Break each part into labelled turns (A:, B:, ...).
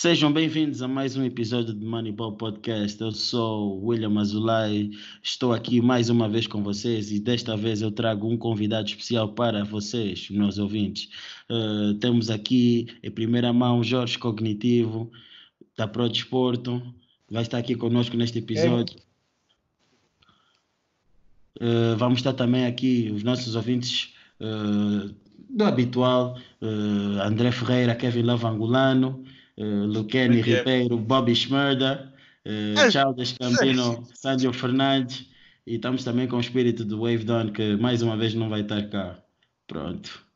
A: Sejam bem-vindos a mais um episódio do Moneyball Podcast. Eu sou William Azulay, estou aqui mais uma vez com vocês e desta vez eu trago um convidado especial para vocês, meus ouvintes. Uh, temos aqui em primeira mão Jorge Cognitivo, da Pro Desporto, vai estar aqui conosco neste episódio. Uh, vamos estar também aqui os nossos ouvintes uh, do habitual, André Ferreira, Kevin Love Angulano uh, Ribeiro, Bobby Schmerda, uh, Charles Campino, Sandro Fernandes e estamos também com o espírito do Wave Dawn que mais uma vez não vai estar cá. Pronto.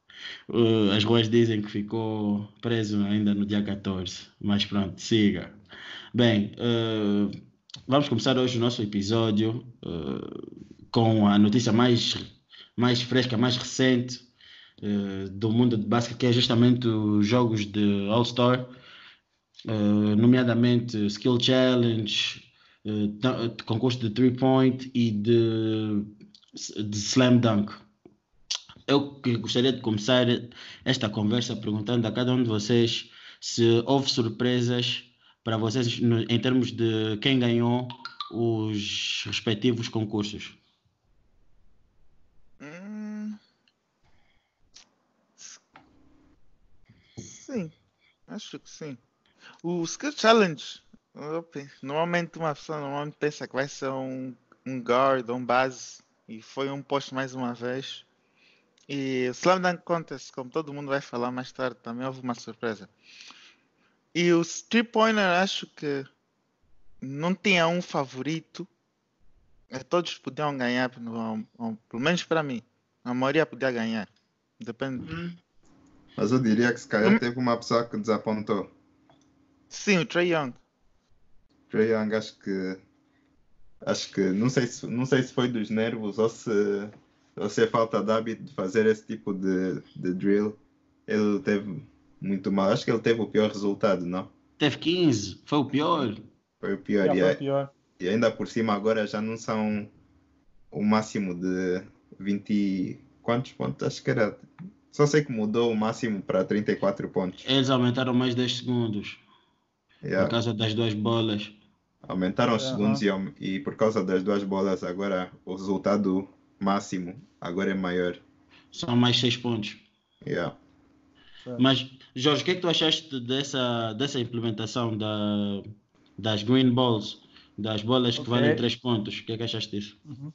A: Uh, as ruas dizem que ficou preso ainda no dia 14, mas pronto, siga. Bem, uh, vamos começar hoje o nosso episódio uh, com a notícia mais, mais fresca, mais recente do mundo de basquete, que é justamente os jogos de All-Star uh, nomeadamente Skill Challenge, uh, concurso de three point e de, de slam dunk. Eu gostaria de começar esta conversa perguntando a cada um de vocês se houve surpresas para vocês no, em termos de quem ganhou os respectivos concursos.
B: Hum... Sim, acho que sim. O Skill Challenge, normalmente uma pessoa normalmente pensa que vai ser um, um guard ou um base e foi um posto mais uma vez. E Slam Dunk Contest, como todo mundo vai falar mais tarde, também houve uma surpresa. E o Three Pointer acho que não tinha um favorito. É, todos podiam ganhar, pelo menos para mim. A maioria podia ganhar. Depende.
C: Hum. Mas eu diria que se calhar hum. teve uma pessoa que desapontou.
B: Sim, o Trey Young.
C: Trey Young, acho que. Acho que. Não sei se, não sei se foi dos nervos ou se, ou se é falta de hábito de fazer esse tipo de, de drill. Ele teve muito mal. Acho que ele teve o pior resultado, não?
A: Teve 15, foi o pior.
C: Foi o pior.
B: Já e, foi pior.
C: e ainda por cima agora já não são o máximo de 20. Quantos pontos? Acho que era. Só sei que mudou o máximo para 34 pontos.
A: Eles aumentaram mais 10 segundos. Yeah. Por causa das duas bolas.
C: Aumentaram os segundos e, e, por causa das duas bolas, agora o resultado máximo agora é maior.
A: São mais seis pontos.
C: Yeah.
A: Mas, Jorge, o que é que tu achaste dessa, dessa implementação da, das green balls, das bolas okay. que valem três pontos? O que é que achaste disso?
D: Uhum.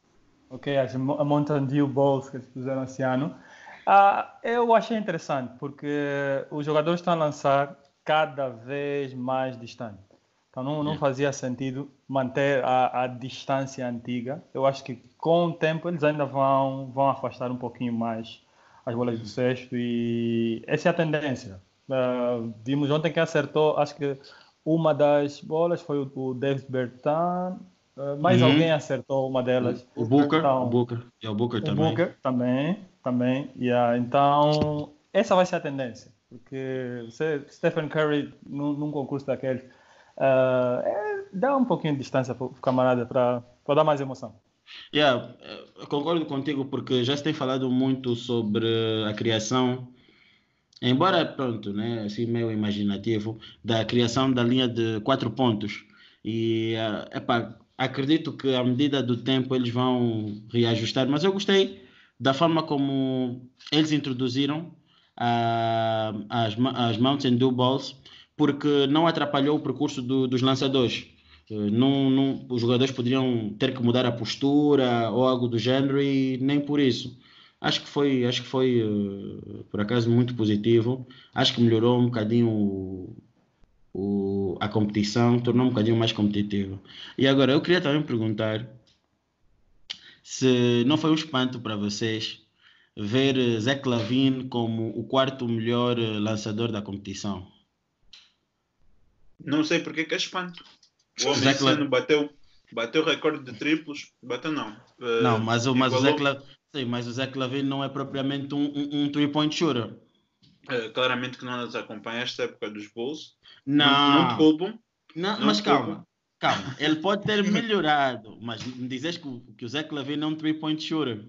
D: Ok, as Mountain Dew Balls que eles fizeram esse ano. Ah, eu achei interessante, porque os jogadores estão a lançar cada vez mais distante. Então não, não fazia sentido manter a, a, distância antiga. Eu acho que com o tempo eles ainda vão, vão afastar um pouquinho mais as bolas do cesto e essa é a tendência. Uh, vimos ontem que acertou, acho que uma das bolas foi o, o David Bertan, uh, mais uhum. alguém acertou uma delas.
A: O Booker, então, o Booker, é o Booker
D: o
A: também.
D: Booker também, também. Yeah, então essa vai ser a tendência. Porque você, Stephen Curry, num, num concurso daquele, uh, é, dá um pouquinho de distância para o camarada para dar mais emoção.
A: Yeah, concordo contigo porque já se tem falado muito sobre a criação, embora pronto, né, assim meio imaginativo, da criação da linha de quatro pontos. E uh, epá, acredito que à medida do tempo eles vão reajustar, mas eu gostei da forma como eles introduziram as, as Mountain Dew Balls porque não atrapalhou o percurso do, dos lançadores. Eh, não, não, os jogadores poderiam ter que mudar a postura ou algo do gênero e nem por isso. Acho que foi, acho que foi uh, por acaso muito positivo. Acho que melhorou um bocadinho o, o, a competição, tornou um bocadinho mais competitivo. E agora eu queria também perguntar se não foi um espanto para vocês ver eh, Zé Clavin como o quarto melhor eh, lançador da competição?
E: Não sei porque que é espanto. O homem esse ano bateu, bateu recorde de triplos. Bateu não.
A: Uh, não, mas, o, mas, o Zé Cla... Sim, mas o Zé Clavin não é propriamente um, um, um three-point shooter.
E: Claramente que não nos acompanha esta época dos Bulls.
A: Não.
E: Não, não te culpam.
A: Não, não mas calma. Calma, ele pode ter melhorado, mas me dizes que, que o Zé Clavin é um three-point shooter.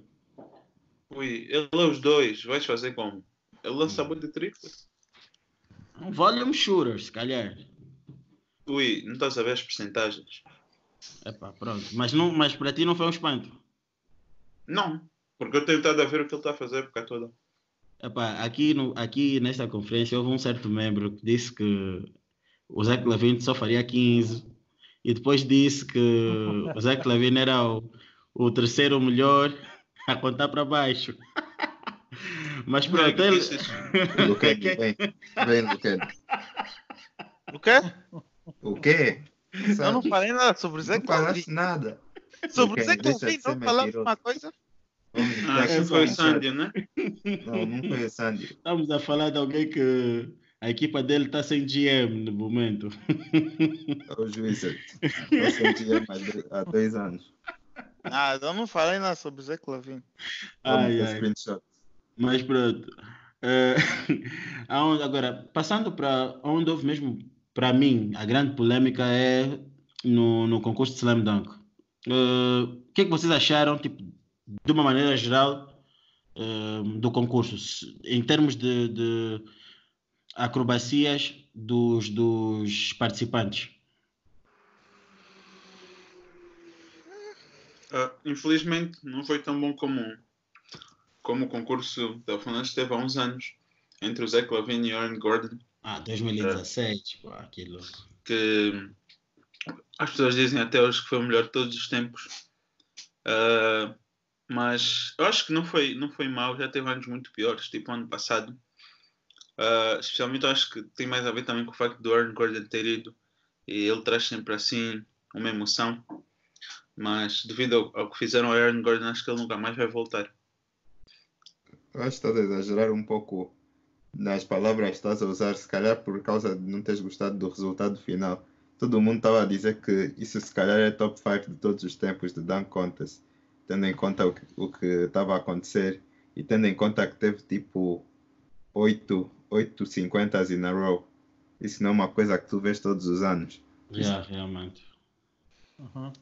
E: Ui, ele é os dois. Vais fazer como? Ele lança muito de triplo.
A: Um volume shooter, se calhar.
E: Ui, não estás a ver as percentagens.
A: Epá, pronto. Mas, não, mas para ti não foi um espanto?
E: Não, porque eu tenho estado a ver o que ele está a fazer a época toda.
A: Epá, aqui, no, aqui nesta conferência houve um certo membro que disse que o Zé Clavin só faria 15 e depois disse que o Zé Clavin era o, o terceiro melhor a contar para baixo. Mas
E: é
A: pronto,
E: que
A: ele...
E: disse isso.
C: Luquen, vem, vem, Luquen.
B: O quê?
C: O quê?
B: Eu não falei nada sobre o Zé
C: Não falaste nada.
B: Sobre o Zé não falamos
C: mentiroso.
B: uma coisa?
C: Vamos
E: Ah, esse foi o Sandy, né?
C: Não, não foi o Sandy.
A: Estamos a falar de alguém que a equipa dele está sem GM no momento.
C: É o Wizard. Eu sou GM há dois- há dois anos.
B: Ah, eu não falei nada sobre o Zé Clavin.
A: Ai, ai. Mas pronto. Aonde- agora, passando para onde houve mesmo, para mim, a grande polêmica é no, no concurso de Slam Dunk. Eh, O que é que vocês acharam, tipo, de uma maneira geral, eh, do concurso? Em termos de, de acrobacias dos, dos participantes?
E: Ah, infelizmente não foi tão bom como, como o concurso da Finlândia teve há uns anos entre o Zé Clavin e o Aaron Gordon,
A: Ah, 2017, pô, aquilo.
E: que as pessoas dizem até hoje que foi o melhor de todos os tempos. Ah, mas eu acho que não foi, não foi mau, já teve anos muito piores, tipo ano passado. Ah, especialmente eu acho que tem mais a ver também com o facto do Aaron Gordon ter ido e ele traz sempre assim uma emoção. Mas devido ao, ao que fizeram ao Aaron Gordon, acho que ele nunca mais vai voltar.
C: Eu acho que estás a exagerar um pouco nas palavras que estás a usar, se calhar por causa de não teres gostado do resultado final. Todo mundo estava a dizer que isso se calhar é top 5 de todos os tempos de Dunk Contest, tendo em conta o que, o que estava a acontecer e tendo em conta que teve tipo 8, 8 50 in a row. Isso não é uma coisa que tu vês todos os anos.
A: Yeah, realmente.
D: Uhum.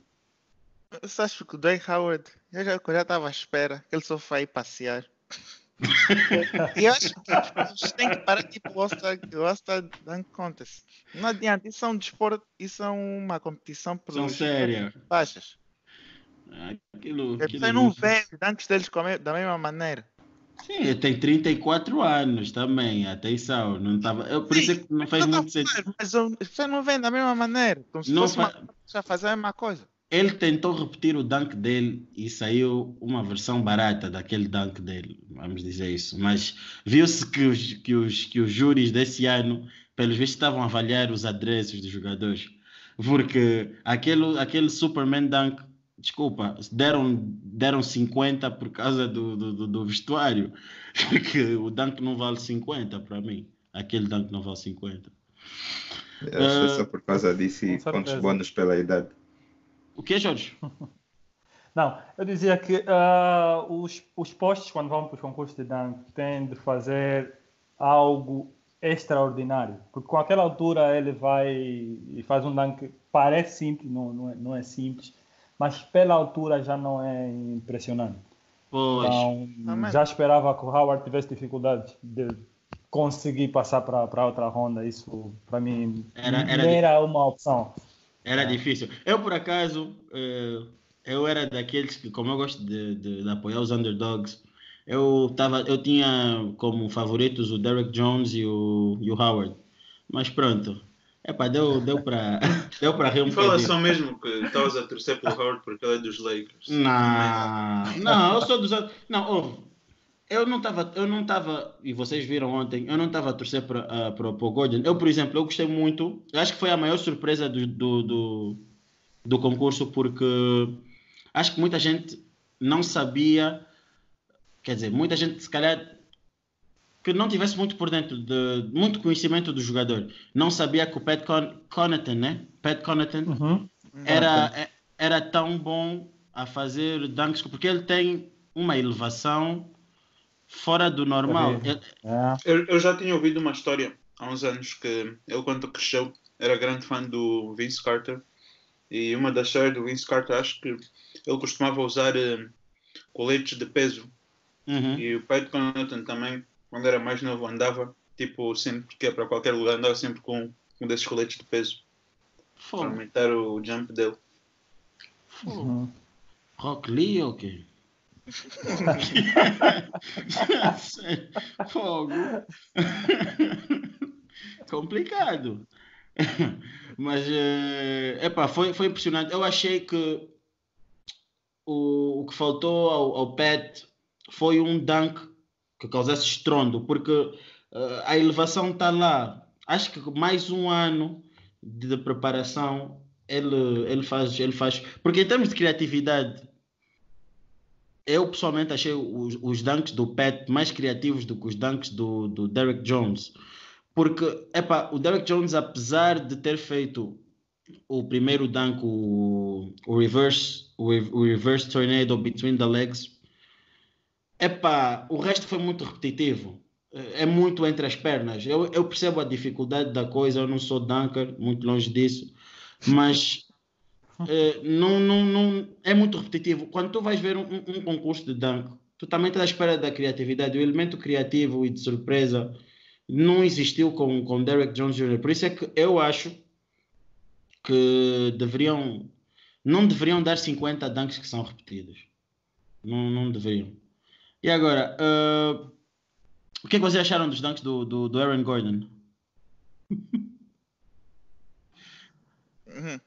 B: Você acha que o Dwight Howard, eu já, eu já estava à espera que ele só foi passear. e eu acho que tipo, têm que parar tipo o All-Star Dunk Contest. Não adianta, isso é um desporto, isso é uma competição por
A: São sérias.
B: baixas.
A: Aquilo,
B: As
A: aquilo
B: pessoas não os dunks deles da mesma maneira.
A: Sim, ele tem 34 anos também, atenção. Não tava, eu, por isso é que não
B: tá
A: muito sentido.
B: Mas eu- as pessoas não veem da mesma maneira. Como se
A: Não
B: fosse uma
A: fa-
B: coisa já fazer a mesma coisa.
A: Ele tentou repetir o dunk dele e saiu uma versão barata daquele dunk dele, vamos dizer isso. Mas viu-se que os, que, os, que os júris desse ano, pelos vistos, estavam a avaliar os adereços dos jogadores. Porque aquele, aquele Superman dunk, desculpa, deram, deram 50 por causa do, do, do- do vestuário. Porque o dunk não vale 50 para mim. Aquele dunk não vale 50.
C: Eu acho que é só
A: Ah,
C: por causa disso e pontos bônus pela idade.
A: O que, Jorge?
D: Não, eu dizia que ah, os, os postos, quando vão para os concursos de dunk, têm de fazer algo extraordinário. Porque com aquela altura ele vai e faz um dunk, parece simples, não, não, é, não é simples, mas pela altura já não é impressionante.
A: Pois.
D: Então,
B: Também.
D: já esperava que o Howard tivesse dificuldades de conseguir passar para para outra ronda. Isso, para mim,
A: Era-
D: não
A: era
D: era uma opção.
A: Era difícil. Eu, por acaso, eh, eu era daqueles que, como eu gosto de, de- de apoiar os underdogs, eu, tava, eu tinha como favoritos o Derek Jones e o, e o Howard. Mas pronto. Epá, deu, deu para deu para rir um
E: fala
A: bocadinho.
E: só mesmo que estavas a torcer pelo Howard porque ele é dos Lakers.
A: Não, não, eu sou dos. Não, ouve, eu não estava, eu não estava, e vocês viram ontem, eu não estava a torcer para uh, o Gordon. Eu, por exemplo, eu gostei muito, eu acho que foi a maior surpresa do, do, do, do concurso, porque acho que muita gente não sabia, quer dizer, muita gente se calhar que não tivesse muito por dentro de muito conhecimento do jogador, não sabia que o Pat Con Connaughton, né? Pat Connaughton
D: Uhum.
A: era, é- era tão bom a fazer dunks, porque ele tem uma elevação fora do normal.
D: É.
E: Eu, eu já tinha ouvido uma história há uns anos que ele, quando cresceu, era grande fã do Vince Carter. E uma das histórias do Vince Carter, acho que ele costumava usar eh, coletes de peso.
A: Uhum.
E: E o Pat Connaughton também, quando era mais novo, andava, tipo, sempre que ia para qualquer lugar, andava sempre com um desses coletes de peso. Para aumentar o jump dele.
D: Uhum.
A: Rock Lee ou quê? Fogo. Complicado. Mas, é foi, foi impressionante. Eu achei que o, o que faltou ao, ao Pet foi um dunk que causasse estrondo, porque uh, a elevação está lá. Acho que mais um ano de, de preparação ele, ele, faz, ele faz. Porque em termos de criatividade, eu pessoalmente achei os, os dunks do Pet mais criativos do que os dunks do, do Derek Jones. Porque, epa, o Derek Jones, apesar de ter feito o primeiro dunk, o, o reverse, o, o, reverse tornado between the legs, epa, o resto foi muito repetitivo. É muito entre as pernas. Eu, eu percebo a dificuldade da coisa, eu não sou dunker, muito longe disso, mas é, não, não, não, é muito repetitivo. Quando tu vais ver um, um concurso de dunk, tu também estás à espera da criatividade. O elemento criativo e de surpresa não existiu com, com Derek Jones Jr. Por isso é que eu acho que deveriam não deveriam dar 50 dunks que são repetidos. Não, não deveriam. E agora, uh, o que, é que vocês acharam dos dunks do, do, do Aaron Gordon?
D: Uhum.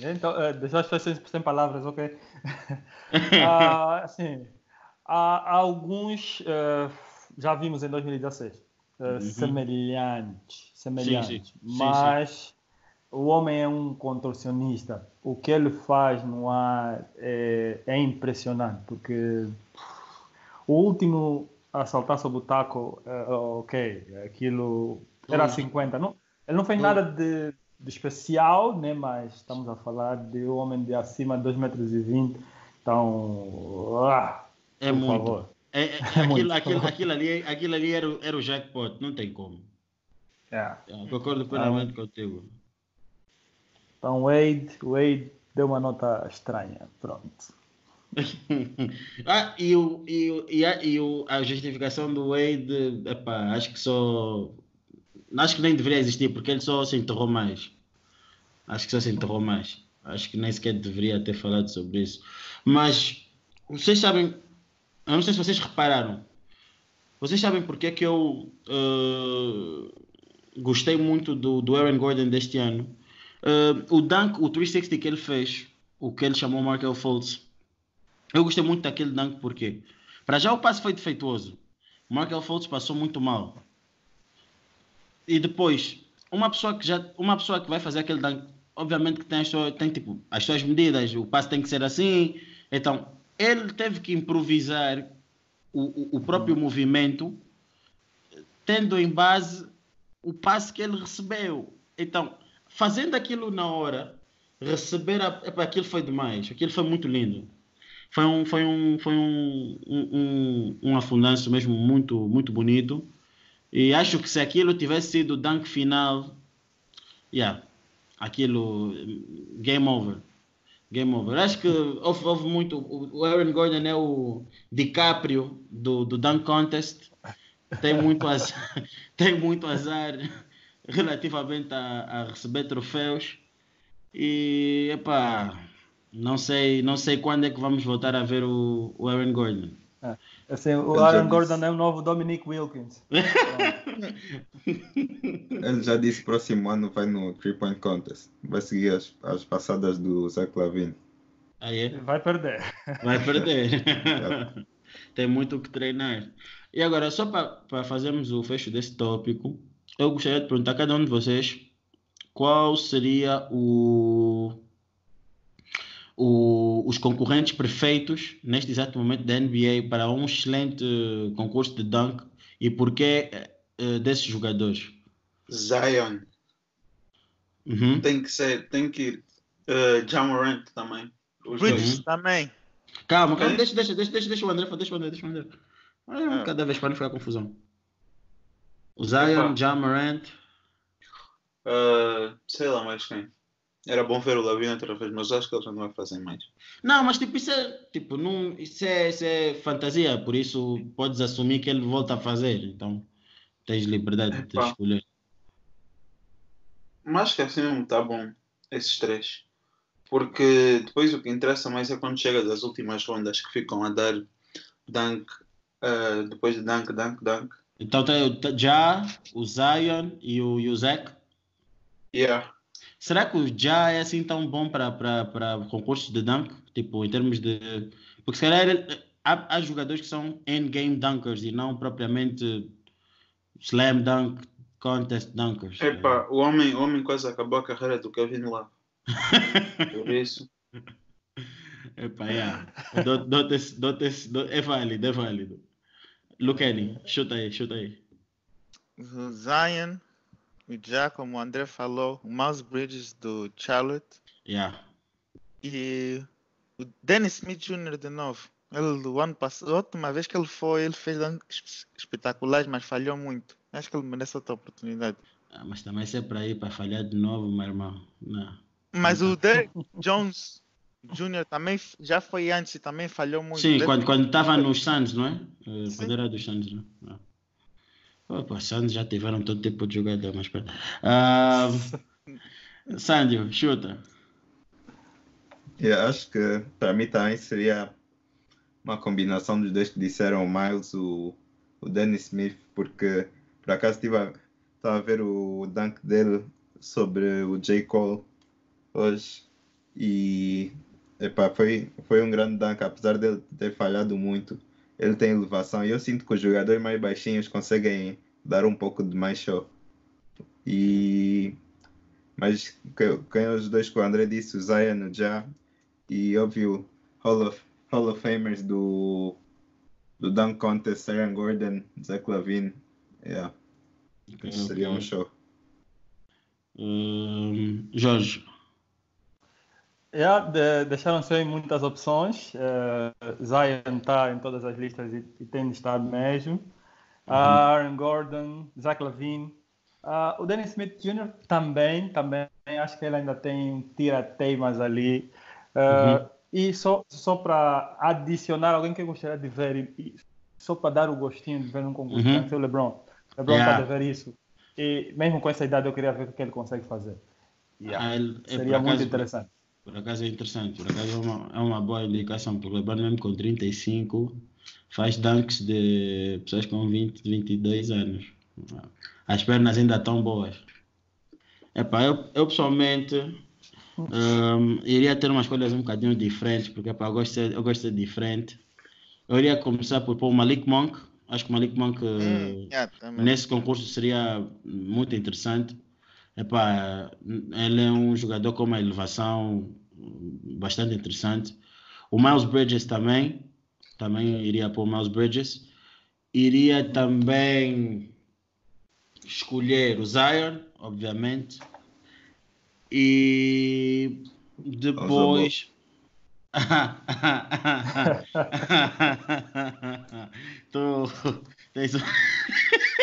D: Então, uh, deixa as pessoas sem, palavras, ok? uh, assim, há, há alguns, uh, já vimos em 2016, uh, uhum. semelhantes, semelhantes sim, sim. mas sim, o homem é um contorcionista. O que ele faz no ar é, é impressionante, porque o último a saltar sobre o taco, ok, aquilo era 50, não, ele não fez nada de de especial, né? mas estamos a falar de um homem de acima de 2,20 metros. E então, ah,
A: é muito. Favor. É, é, é aquilo, muito. Aquilo, aquilo, ali, aquilo ali era, era o jackpot, não tem como.
D: É.
A: Eu concordo plenamente então, contigo.
D: Então, Wade, Wade deu uma nota estranha. Pronto.
A: ah, e, o, e, e, a, e o, a justificação do Wade, epá, acho que só acho que nem deveria existir porque ele só se enterrou mais. Acho que só se enterrou mais. Acho que nem sequer deveria ter falado sobre isso. Mas vocês sabem, eu não sei se vocês repararam. Vocês sabem porque é que eu uh, gostei muito do, do Aaron Gordon deste ano? Uh, o dunk, o 360 que ele fez, o que ele chamou Markel Fultz, eu gostei muito daquele dunk porque, para já o passe foi defeituoso. Markel Fultz passou muito mal e depois, uma pessoa que já, uma pessoa que vai fazer aquele dunk, obviamente que tem, as suas, tem tipo, as suas medidas, o passo tem que ser assim. Então, ele teve que improvisar o, o, próprio movimento, tendo em base o passe que ele recebeu. Então, fazendo aquilo na hora, receber a, aquilo foi demais, aquilo foi muito lindo. Foi um, foi um, foi um, um, um, um afundanço mesmo muito, muito bonito. E acho que se aquilo tivesse sido o dunk final, yeah, aquilo, game over. Game over. Acho que houve, houve muito. O Aaron Gordon é o DiCaprio do, do Dunk Contest. Tem muito azar, tem muito azar relativamente a, a receber troféus. E, epá, não sei, não sei quando é que vamos voltar a ver o, o Aaron Gordon.
D: Assim, o Ele Aaron Gordon disse... é o novo Dominic Wilkins.
C: Ele já disse que próximo ano vai no 3 Point Contest. Vai seguir as, as passadas do Zach Lavine.
A: Ah, é?
D: Vai perder.
A: Vai perder. Tem muito o que treinar. E agora, só para fazermos o fecho desse tópico, eu gostaria de perguntar a cada um de vocês qual seria o o, os concorrentes perfeitos neste exato momento da NBA para um excelente uh, concurso de dunk e porquê uh, desses jogadores?
E: Zion.
A: Uhum.
E: Tem que ser, tem que ir. Uh, Jamorant também.
B: Bridges uhum. também.
A: Calma, calma, deixa, deixa, deixa, deixa, deixa o André, deixa o André, deixa o André. Ah, cada vez para não ficar confusão. O Zion, Jamorant.
E: Uh, sei lá mais quem. Era bom ver o Lavin outra vez, mas acho que eles não vai fazer mais.
A: Não, mas tipo, isso é, tipo, não, isso, é, isso é fantasia, por isso podes assumir que ele volta a fazer. Então tens liberdade de escolher.
E: Mas que assim não tá bom, esses três. Porque depois o que interessa mais é quando chega das últimas rondas que ficam a dar dunk, uh, depois de dunk, dunk, dunk.
A: Então tem o Já, o Zion e o, e o Zach?
E: Yeah.
A: Será que o Já é assim tão bom para concursos de dunk? Tipo, em termos de. Porque se calhar há, há jogadores que são endgame dunkers e não propriamente slam dunk, contest dunkers.
E: Epa, o homem, o homem quase acabou a carreira do Kevin lá. Por isso.
A: Epa, yeah. do, do, do, do, é válido, é válido. Luqueni, chuta aí, chuta aí.
B: Zion, já como o André falou, o Miles Bridges do Charlotte.
A: Yeah.
B: E o Dennis Smith Jr. de novo. Ele, o ano passado, a última vez que ele foi, ele fez espetaculares, mas falhou muito. Acho que ele merece outra oportunidade.
A: Ah, mas também se é para ir para falhar de novo, meu irmão. Não.
B: Mas o Derek Jones Jr. também já foi antes e também falhou muito.
A: Sim, quando, quando estava nos Suns, não é? Eh, Sim. Quando era dos Suns, não é? Opa, Santos já tiveram todo tipo de jogador, mas espera. Uh, Sandio, chuta.
C: Eu acho que para mim também seria uma combinação dos dois que disseram o Miles, o, o Danny Smith, porque por acaso estava a ver o dunk dele sobre o J. Cole hoje e epá, foi, foi um grande dunk, apesar dele ter falhado muito. Ele tem elevação e eu sinto que os jogadores mais baixinhos conseguem dar um pouco de mais show. E mas quem os dois que o André disse, o Zion, o Ja e óbvio Hall of, Hall of Famers do do Dunk Contest, Aaron Gordon, Zach Lavine. Yeah. Okay, seria okay. um show.
A: Um, Jorge.
D: Yeah, de, deixaram sem muitas opções. Uh, Zion está em todas as listas e, e tem estado mesmo. Uh, Aaron Gordon, Zach Lavine. Uh, o Dennis Smith Jr. também, também. Acho que ele ainda tem tira-teimas ali. Uh, uhum. E só, só para adicionar alguém que eu gostaria de ver, e, só para dar o gostinho de ver um concurso, uhum. é o LeBron. LeBron yeah. pode ver isso. E mesmo com essa idade, eu queria ver o que ele consegue fazer. Yeah. Ah, ele, é Seria muito interessante.
A: Por acaso é interessante, por acaso é uma, é uma boa indicação, porque o LeBron mesmo com 35 faz dunks de pessoas com 20, 22 anos. As pernas ainda estão boas. Epá, eu, eu pessoalmente um, iria ter umas escolhas um bocadinho diferentes, porque epá, eu, gosto de, eu gosto de diferente. Eu iria começar por pôr o Malik Monk. Acho que o Malik Monk hum, yeah, nesse concurso seria muito interessante. Epá, ele é um jogador com uma elevação bastante interessante. O Miles Bridges também, também iria pôr Miles Bridges. Iria também escolher o Zion, obviamente. E depois. Tô...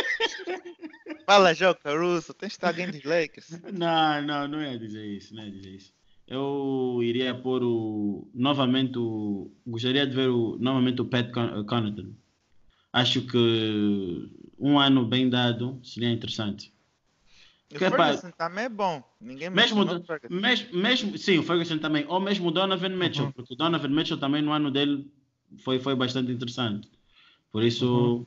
B: Fala, João Caruso, tem estar alguém dos Lakers?
A: Não, não, não é dizer isso, não é dizer isso. Eu iria pôr o novamente o gostaria de ver o novamente o Pat Connaughton. Acho que um ano bem dado seria interessante.
B: O Ferguson também é bom. Ninguém
A: mesmo, mesmo, mesmo, sim, o Ferguson também. Ou mesmo o Donovan Mitchell, uhum. porque o Donovan Mitchell também no ano dele foi, foi bastante interessante. Por isso, uhum.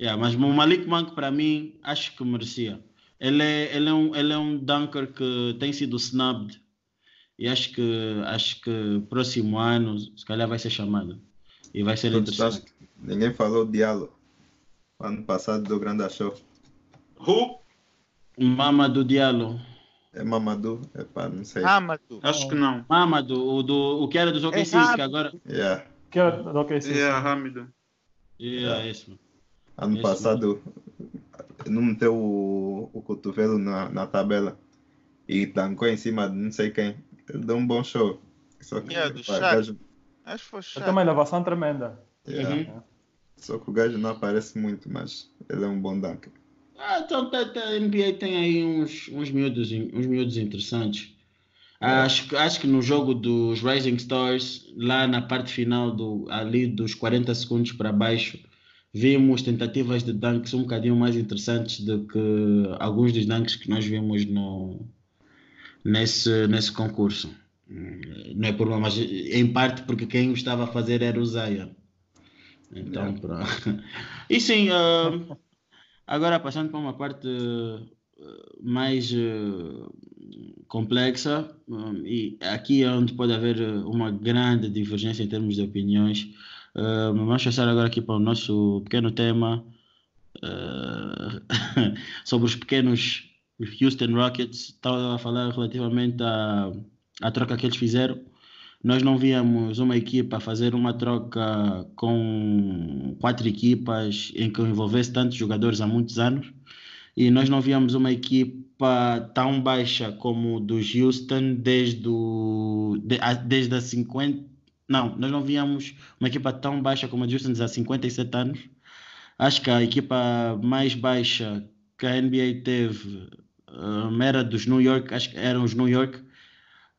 A: Yeah, mas o Malik Monk para mim acho que merecia. Ele é, ele, é um, ele é um dunker que tem sido snubbed e acho que acho que próximo ano se calhar vai ser chamado e vai ser interessante.
C: Ninguém falou Diallo. Ano passado do grande achou.
E: Who?
A: Mamadou Diallo.
C: É Mamadou? É pá, não sei.
B: Mamadou.
E: Acho que não.
A: Mamadou, o, do, o que era dos OKC, é que agora.
C: Yeah.
D: Que era do OKC.
E: Yeah, Hamido.
A: Yeah, yeah. isso.
C: Ano esse passado, não meteu o, o cotovelo na, na tabela e tancou em cima de não sei quem. Ele deu um bom show.
B: Só que, yeah, do pá, gajo... Acho que foi
D: chato. Uma elevação tremenda.
C: Yeah. Uhum. Só que o gajo não aparece muito, mas ele é um bom dunker.
A: Ah, então tá, tá, a NBA tem aí uns, uns, miúdos, uns miúdos interessantes. É. Acho, acho que no jogo dos Rising Stars, lá na parte final, do, ali dos 40 segundos para baixo, vimos tentativas de dunks um bocadinho mais interessantes do que alguns dos dunks que nós vimos no, nesse, nesse concurso. Não é por uma, mas em parte porque quem o estava a fazer era o Zion. Então, pronto. E sim, uh, agora passando para uma parte uh, mais uh, complexa, e aqui é onde pode haver uma grande divergência em termos de opiniões. Vamos passar agora aqui para o nosso pequeno tema sobre os pequenos Houston Rockets. Estava a falar relativamente à, à troca que eles fizeram nós não víamos uma equipa fazer uma troca com quatro equipas em que envolvesse tantos jogadores há muitos anos e nós não víamos uma equipa tão baixa como dos Houston desde, o, de, desde a 50 não, nós não víamos uma equipa tão baixa como a Houston há 57 anos acho que a equipa mais baixa que a NBA teve um, era dos New York, acho que eram os New York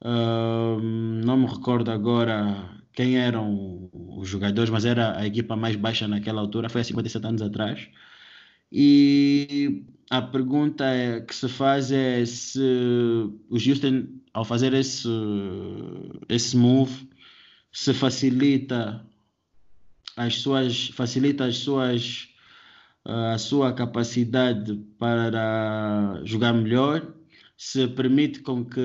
A: Uh, não me recordo agora quem eram os jogadores, mas era a equipa mais baixa naquela altura, foi há 57 anos atrás. E a pergunta é, que se faz é se o Houston, ao fazer esse, esse move, se facilita as suas, facilita as suas, a sua capacidade para jogar melhor, se permite com que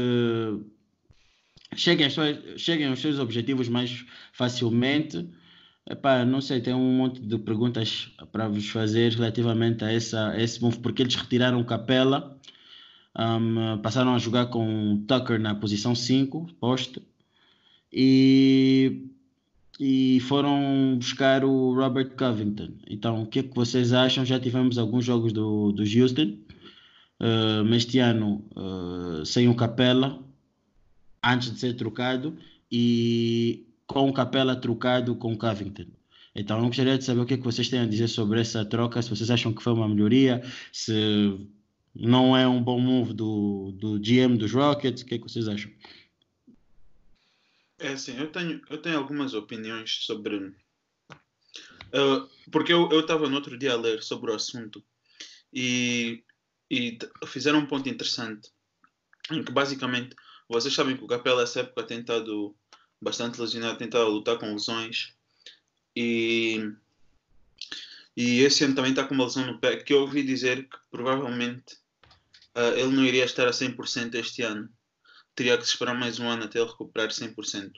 A: cheguem, suas, cheguem aos seus objetivos mais facilmente. Epá, não sei, tem um monte de perguntas para vos fazer relativamente a, essa, a esse move, porque eles retiraram Capela, um, passaram a jogar com Tucker na posição 5, posto, e, e foram buscar o Robert Covington. Então, o que é que vocês acham? Já tivemos alguns jogos do, do Houston, uh, este ano uh, sem o Capela, antes de ser trocado e com o Capela trocado com o Covington. Então, eu gostaria de saber o que, é que vocês têm a dizer sobre essa troca, se vocês acham que foi uma melhoria, se não é um bom move do, do GM dos Rockets, o que, é que vocês acham?
E: É assim, eu tenho, eu tenho algumas opiniões sobre. Uh, porque eu estava no outro dia a ler sobre o assunto e, e fizeram um ponto interessante em que basicamente vocês sabem que o Capela essa época tem estado bastante lesionado, tem estado a lutar com lesões. E, e esse ano também está com uma lesão no pé, que eu ouvi dizer que provavelmente uh, ele não iria estar a 100% este ano. Teria que esperar mais um ano até ele recuperar 100%.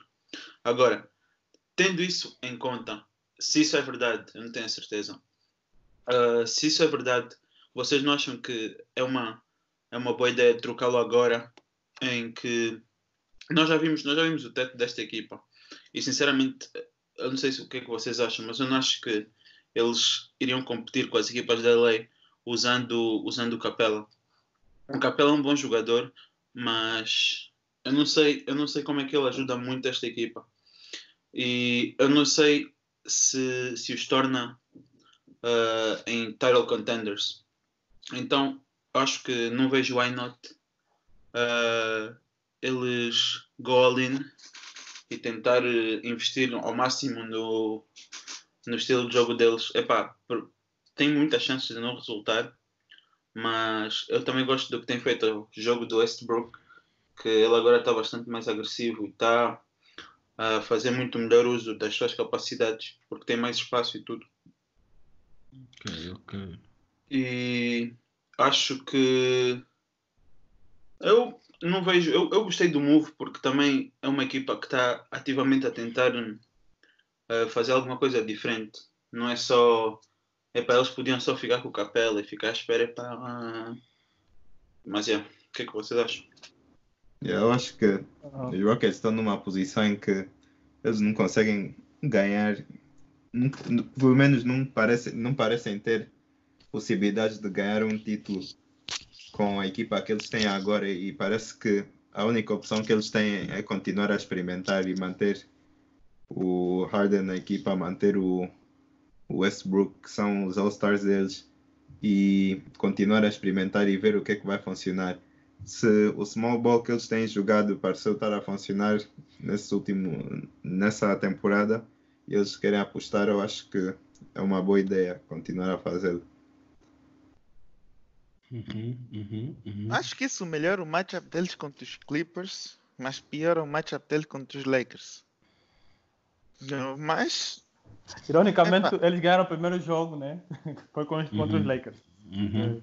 E: Agora, tendo isso em conta, se isso é verdade, eu não tenho a certeza. Uh, se isso é verdade, vocês não acham que é uma, é uma boa ideia trocá-lo agora em que nós já vimos, nós já vimos o teto desta equipa e sinceramente eu não sei se, o que é que vocês acham, mas eu não acho que eles iriam competir com as equipas da lei usando, usando o Capela. O Capela é um bom jogador, mas eu não sei, eu não sei como é que ele ajuda muito esta equipa. E eu não sei se, se os torna uh, em title contenders. Então acho que não vejo why not uh, eles go all in e tentar uh, investir ao máximo no, no estilo de jogo deles. Epá, tem muitas chances de não resultar, mas eu também gosto do que tem feito o jogo do Westbrook, que ele agora está bastante mais agressivo e está a fazer muito melhor uso das suas capacidades, porque tem mais espaço e tudo.
A: Ok, ok.
E: E acho que eu não vejo. Eu, eu gostei do Move porque também é uma equipa que está ativamente a tentar uh, fazer alguma coisa diferente. Não é só. É para eles podiam só ficar com o Capela e ficar à espera para. Uh... Mas é, yeah, o que é que vocês acham?
C: Eu acho que os Rockets estão numa posição em que eles não conseguem ganhar, não, pelo menos não, parece, não parecem ter possibilidades de ganhar um título com a equipa que eles têm agora e parece que a única opção que eles têm é continuar a experimentar e manter o Harden na equipa, manter o, Westbrook, que são os All-Stars deles, e continuar a experimentar e ver o que é que vai funcionar. Se o small ball que eles têm jogado pareceu estar a funcionar nesse último, nessa temporada e eles querem apostar, eu acho que é uma boa ideia continuar a fazê-lo.
A: Uhum, uhum, uhum.
B: Acho que isso melhora o matchup deles contra os Clippers, mas piora o matchup deles contra os Lakers. Não, Mas
D: Ironicamente,
B: Epa.
D: eles ganharam o primeiro jogo, né? Foi contra os
A: Uhum.
D: Lakers.
A: Uhum.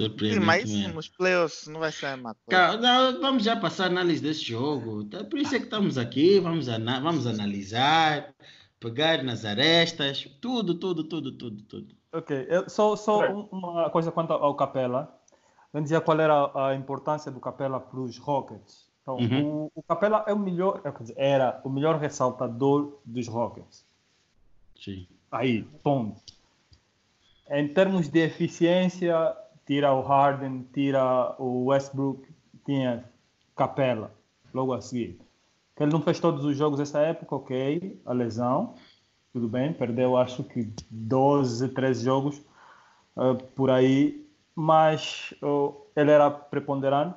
A: Yeah, surpreendentemente.
B: sim, mas isso
A: Surpreendentemente.
B: nos playoffs não vai ser a mesma coisa.
A: Vamos já passar a análise desse jogo. Tá, Por isso é que estamos aqui, vamos, ana- vamos analisar, pegar nas arestas, tudo, tudo, tudo, tudo, tudo.
D: Ok, eu- só, só um- uma coisa quanto ao Capela. Eu dizia qual era a importância do Capela para os Rockets. Então,
A: Uhum.
D: o, o Capela é o melhor, é, quer dizer, era o melhor ressaltador dos Rockets.
A: Sim.
D: Aí, ponto. Em termos de eficiência, tira o Harden, tira o Westbrook, tinha Capela logo a seguir. Que ele não fez todos os jogos essa época, ok, a lesão, tudo bem, perdeu acho que 12, 13 jogos ah, por aí, mas oh, ele era preponderante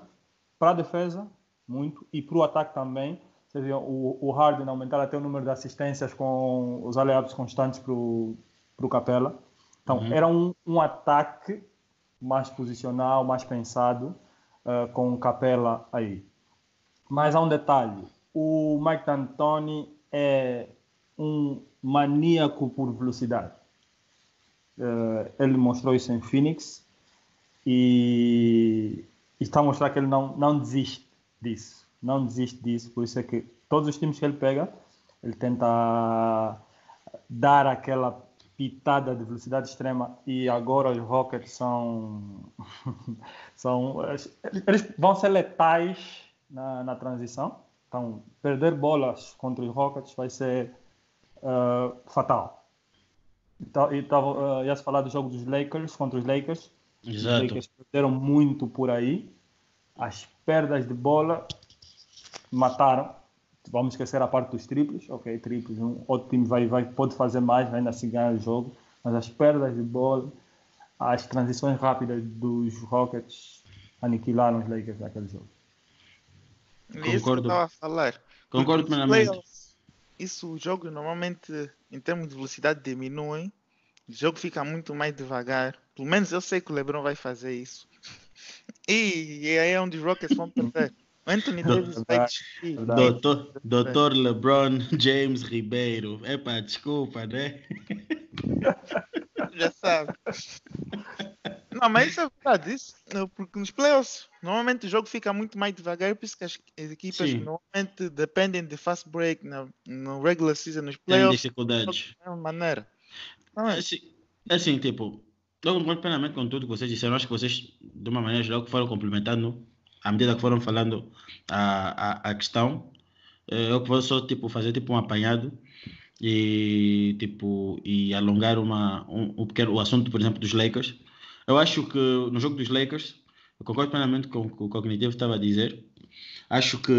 D: para a defesa, muito, e para o ataque também. Você viu o, o Harden aumentar até o número de assistências com os aliados constantes para o Capela. Então,
A: Uhum.
D: era um, um ataque mais posicional, mais pensado, ah, com o Capela aí. Mas há um detalhe: o Mike D'Antoni é um maníaco por velocidade. Eh, ele mostrou isso em Phoenix e está a mostrar que ele não, não desiste disso. Não desiste disso. Por isso é que todos os times que ele pega, ele tenta dar aquela pitada de velocidade extrema e agora os Rockets são são eles vão ser letais na, na transição. Então perder bolas contra os Rockets vai ser ah, fatal. Então, e tava, uh, ia se falar do jogo dos Lakers contra os Lakers. Os
A: Exato.
D: Lakers perderam muito por aí. As perdas de bola mataram vamos esquecer a parte dos triplos, ok, triplos, um outro time vai, vai, pode fazer mais, vai ainda assim ganhar o jogo, mas as perdas de bola, as transições rápidas dos Rockets aniquilaram os Lakers naquele jogo.
B: E isso que eu
A: Concordo.
B: estava a falar.
A: Concordo plenamente.
B: playoffs, Isso, os jogos normalmente, em termos de velocidade, diminuem. O jogo fica muito mais devagar. Pelo menos eu sei que o LeBron vai fazer isso. E, e aí é onde os Rockets vão perder. Anthony Davis vai desistir.
A: Doutor, Doutor LeBron James Ribeiro. Epa, desculpa, né?
B: Já sabe. Não, mas isso é verdade. Isso, porque nos playoffs, normalmente o jogo fica muito mais devagar. Por isso que as as equipas
A: Sim.
B: normalmente dependem de fast break na, no regular season, nos
A: Tem
B: playoffs.
A: dificuldades.
B: Da mesma maneira. Não é?
A: Assim, assim, tipo, eu concordo plenamente com tudo que vocês disseram. Acho que vocês, de uma maneira geral, que foram complementando à medida que foram falando a, a, a questão. Eh, Eu vou só tipo, fazer tipo, um apanhado e, tipo, e alongar uma, um, um pequeno, o assunto, por exemplo, dos Lakers. Eu acho que no jogo dos Lakers, eu concordo plenamente com o que o Cognitivo estava a dizer. Acho que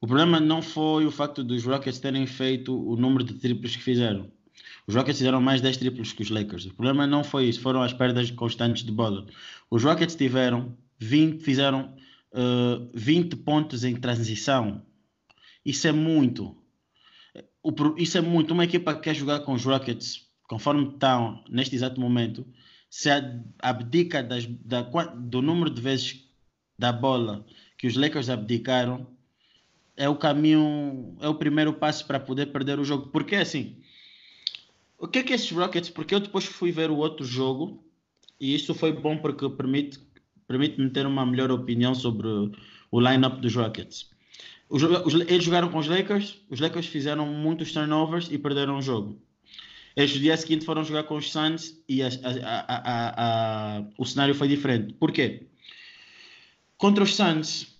A: o problema não foi o facto dos Rockets terem feito o número de triplos que fizeram. Os Rockets fizeram mais 10 triplos que os Lakers. O problema não foi isso, foram as perdas constantes de bola. Os Rockets tiveram 20, fizeram uh, 20 pontos em transição. Isso é muito. O, isso é muito. Uma equipa que quer jogar com os Rockets, conforme estão neste exato momento, se abdica das- da do número de vezes da bola que os Lakers abdicaram, é o caminho, é o primeiro passo para poder perder o jogo. Porque assim, o que é que esses Rockets? Porque eu depois fui ver o outro jogo e isso foi bom porque permite permite-me ter uma melhor opinião sobre o lineup dos Rockets. Os, os- eles jogaram com os Lakers, os Lakers fizeram muitos turnovers e perderam o jogo. Eles no dia seguinte foram jogar com os Suns e a- a- a- o cenário foi diferente. Por quê? Contra os Suns,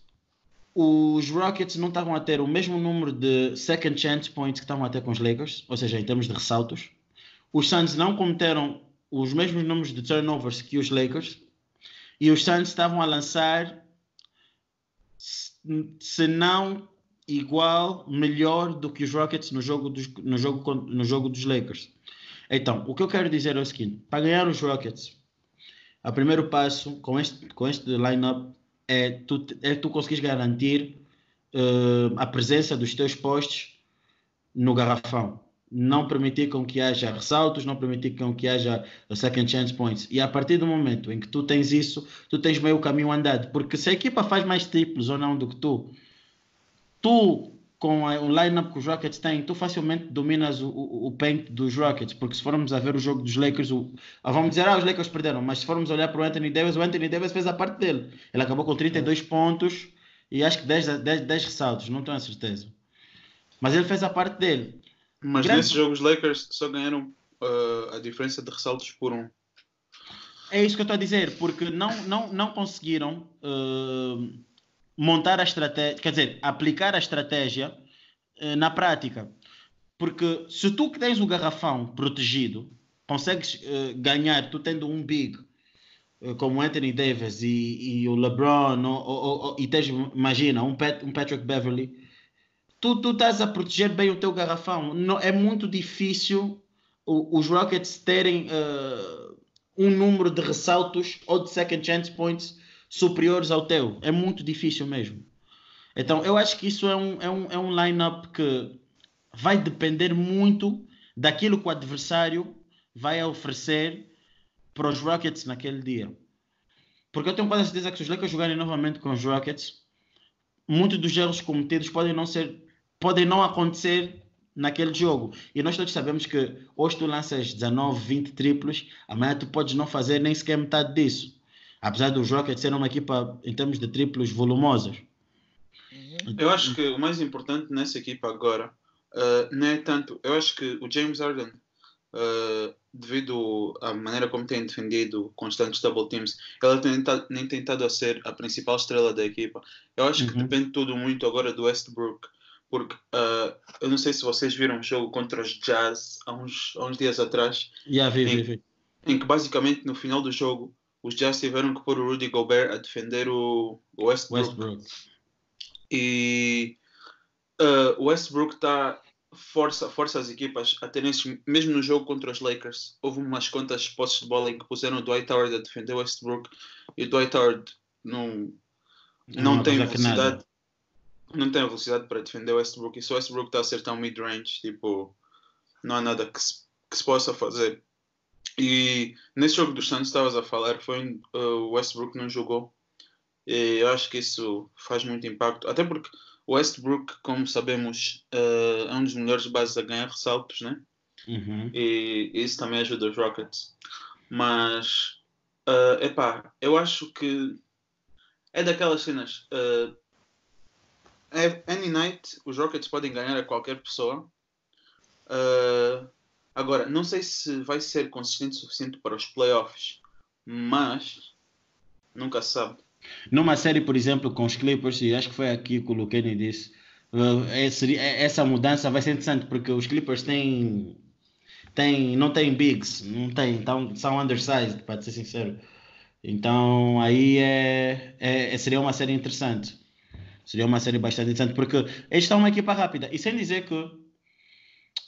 A: os Rockets não estavam a ter o mesmo número de second chance points que estavam a ter com os Lakers, ou seja, em termos de ressaltos. Os Suns não cometeram os mesmos números de turnovers que os Lakers e os Suns estavam a lançar, se- não igual, melhor do que os Rockets no jogo dos, no jogo, no jogo dos Lakers. Então, o que eu quero dizer é o seguinte: para ganhar os Rockets, o primeiro passo com este, com este lineup é tu, é tu conseguires garantir eh, a presença dos teus postes no garrafão. Não permitir com que haja ressaltos, não permitir com que haja second chance points. E a partir do momento em que tu tens isso, tu tens meio caminho andado. Porque se a equipa faz mais triplos ou não do que tu, tu com o lineup que os Rockets têm, tu facilmente dominas o, o, o, paint dos Rockets, porque se formos a ver o jogo dos Lakers, o, ah, vamos dizer, ah, os Lakers perderam, mas se formos olhar para o Anthony Davis, o Anthony Davis fez a parte dele. Ele acabou com 32 pontos e acho que 10, 10, 10 ressaltos, não tenho a certeza. Mas ele fez a parte dele.
E: Mas Grande... nesse jogo os Lakers só ganharam uh, a diferença de ressaltos por um.
A: É isso que eu estou a dizer, porque não, não, não conseguiram uh, montar a estratégia, quer dizer, aplicar a estratégia uh, na prática. Porque se tu que tens o garrafão protegido, consegues ganhar, tu tendo um big como Anthony Davis e, e o LeBron, ou, ou, ou, e tens, imagina, um, Pat, um Patrick Beverly, tu, tu estás a proteger bem o teu garrafão. Não, é muito difícil os Rockets terem uh, um número de ressaltos ou de second chance points superiores ao teu. É muito difícil mesmo. Então, eu acho que isso é um, é um, é um line-up que vai depender muito daquilo que o adversário vai oferecer para os Rockets naquele dia. Porque eu tenho quase certeza que se os Lakers jogarem novamente com os Rockets, muitos dos erros cometidos podem não ser podem não acontecer naquele jogo. E nós todos sabemos que hoje tu lanças 19, 20 triplos, amanhã tu podes não fazer nem sequer metade disso. Apesar do Rockets ser uma equipa em termos de triplos volumosos.
E: Uhum. Eu acho que o mais importante nessa equipa agora uh, não é tanto. Eu acho que o James Harden, uh, devido à maneira como tem defendido constantes double teams, ele tem tentado, nem tentado a ser a principal estrela da equipa. Eu acho uhum. que depende tudo muito agora do Westbrook porque uh, eu não sei se vocês viram um jogo contra os Jazz há uns, há uns dias atrás.
A: Yeah, vi, em, vi, vi.
E: em que basicamente no final do jogo os Jazz tiveram que pôr o Rudy Gobert a defender o, o Westbrook. Westbrook. E uh, o Westbrook está força, força as equipas a terem mesmo no jogo contra os Lakers, houve umas quantas posses de bola em que puseram o Dwight Howard a defender o Westbrook e o Dwight Howard não, não, não tem velocidade não tem a velocidade para defender o Westbrook. E se o Westbrook está a acertar um mid-range, tipo, não há nada que se, que se possa fazer. E nesse jogo dos Santos estavas a falar, foi uh, o Westbrook não jogou. E eu acho que isso faz muito impacto. Até porque o Westbrook, como sabemos, uh, é um dos melhores bases a ganhar ressaltos, né? Uhum. E isso também ajuda os Rockets. Mas, uh, epá, eu acho que é daquelas cenas. Uh, any night os Rockets podem ganhar a qualquer pessoa. Uh, agora, não sei se vai ser consistente o suficiente para os playoffs, mas nunca se sabe.
A: Numa série, por exemplo, com os Clippers, e acho que foi aqui que o Luqueni disse, uh, é, é, essa mudança vai ser interessante porque os Clippers têm, têm não têm bigs, não têm, então, são undersized, para ser sincero. Então aí é, é, seria uma série interessante. Seria uma série bastante interessante, porque eles estão uma equipa rápida. E sem dizer que uh,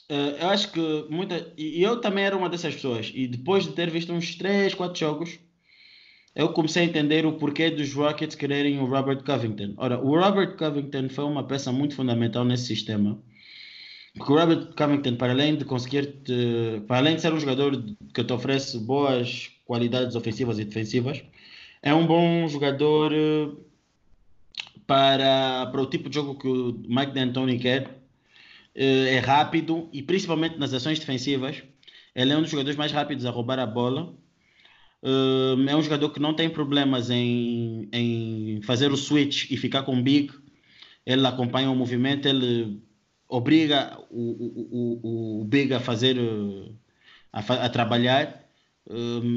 A: eu acho que muita. E eu também era uma dessas pessoas. E depois de ter visto uns 3, 4 jogos, eu comecei a entender o porquê dos Rockets quererem o Robert Covington. Ora, o Robert Covington foi uma peça muito fundamental nesse sistema. Porque o Robert Covington, para além de conseguir, te, para além de ser um jogador que te oferece boas qualidades ofensivas e defensivas, é um bom jogador uh, para, para o tipo de jogo que o Mike D'Antoni quer. Eh, é rápido e principalmente nas ações defensivas. Ele é um dos jogadores mais rápidos a roubar a bola. Eh, é um jogador que não tem problemas em, em fazer o switch e ficar com o big. Ele acompanha o movimento, ele obriga o, o, o, o big a fazer eh, a, a trabalhar.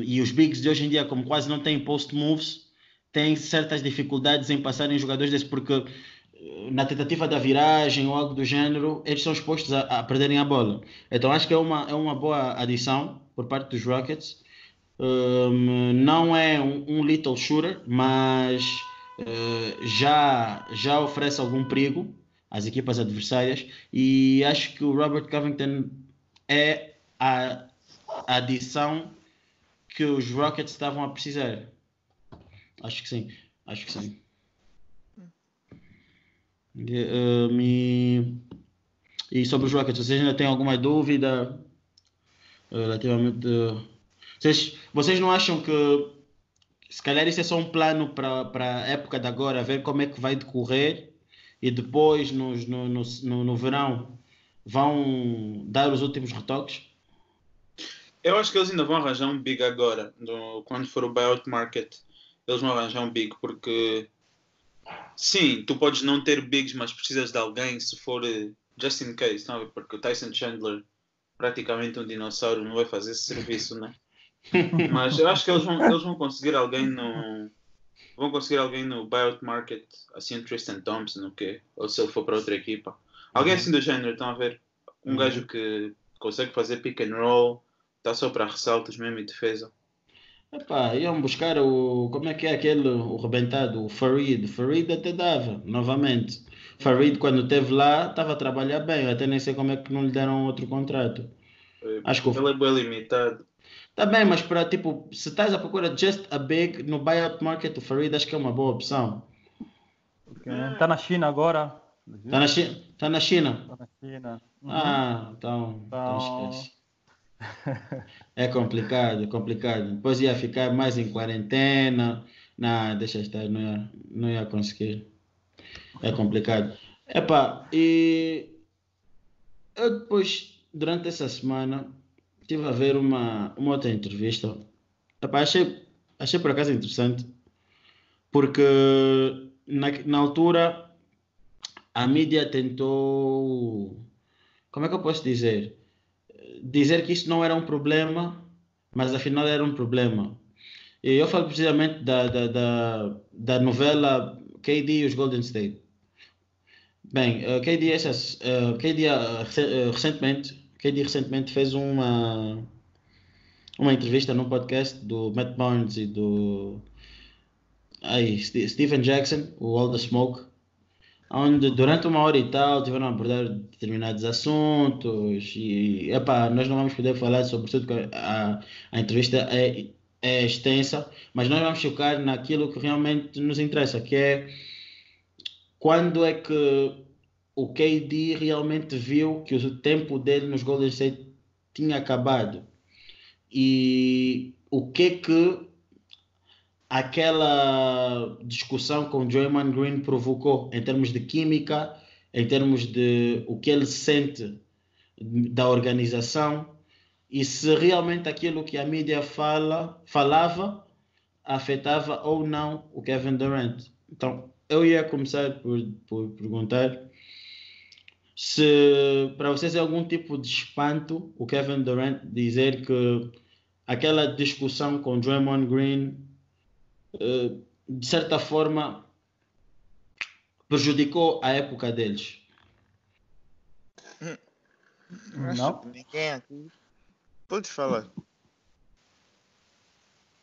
A: e os bigs de hoje em dia, como quase não têm post moves, tem certas dificuldades em passarem jogadores desse, porque eh, na tentativa da viragem ou algo do gênero, eles são expostos a, a perderem a bola. Então acho que é uma, é uma boa adição por parte dos Rockets. Um, não é um, um, little shooter, mas uh, já, já oferece algum perigo às equipas adversárias e acho que o Robert Covington é a adição que os Rockets estavam a precisar. Acho que sim. Acho que sim. Uh, me... E sobre os Rockets, vocês ainda têm alguma dúvida eh, relativamente. Vocês, vocês não acham que se calhar isso é só um plano para a época de agora, ver como é que vai decorrer e depois no, no, no, no verão vão dar os últimos retoques?
E: Eu acho que eles ainda vão arranjar um big agora, no, quando for o buyout market. Eles vão arranjar um big, porque sim, tu podes não ter bigs, mas precisas de alguém se for eh, just in case, não? porque o Tyson Chandler, praticamente um dinossauro, não vai fazer esse serviço, né? mas eu acho que eles vão, eles vão conseguir alguém no. Vão conseguir alguém no buyout market, assim, Tristan Thompson, o quê? Ou se ele for para outra equipa. Alguém assim do género, estão a ver? Um uhum. gajo que consegue fazer pick and roll, Está só para ressaltos mesmo e defesa.
A: Epá, iam buscar o. Como é que é aquele, o rebentado, o Farid. Farid até dava, novamente. Farid, quando esteve lá, estava a trabalhar bem. Eu até nem sei como é que não lhe deram outro contrato.
E: É, Acho que ele é bem limitado.
A: Tá bem, mas para tipo, se estás à procura just a big no buyout market, o Farid acho que é uma boa opção.
D: Está na China agora.
A: Está na, Chi tá na China?
D: Está na China.
A: Uhum. Ah, então, então... então esquece. É complicado, complicado. Depois ia ficar mais em quarentena. Não, deixa estar, não ia, não ia conseguir. É complicado. Epá, e eu depois, durante essa semana, estive a ver uma, uma outra entrevista. Epá, achei, achei por acaso interessante, porque na, na altura a mídia tentou. Como é que eu posso dizer? Dizer que isso não era um problema, mas afinal era um problema. E eu falo precisamente da, da, da, da novela KD e os Golden State. Bem, uh, KD, essas, uh, KD uh, recentemente, KD recentemente fez uma, uma entrevista num podcast do Matt Barnes e do aí, Stephen Jackson, o All the Smoke, onde durante uma hora e tal tiveram a abordar determinados assuntos e epá, nós não vamos poder falar sobre tudo que a, a entrevista é, é extensa, mas nós vamos focar naquilo que realmente nos interessa, que é quando é que o KD realmente viu que o tempo dele nos Golden State tinha acabado e o que que aquela discussão com Draymond Green provocou em termos de química, em termos de o que ele sente da organização e se realmente aquilo que a mídia fala, falava afetava ou não o Kevin Durant. Então, eu ia começar por, por perguntar se para vocês é algum tipo de espanto o Kevin Durant dizer que aquela discussão com Draymond Green de certa forma, prejudicou a época deles.
B: Não? Ninguém aqui. Pode falar.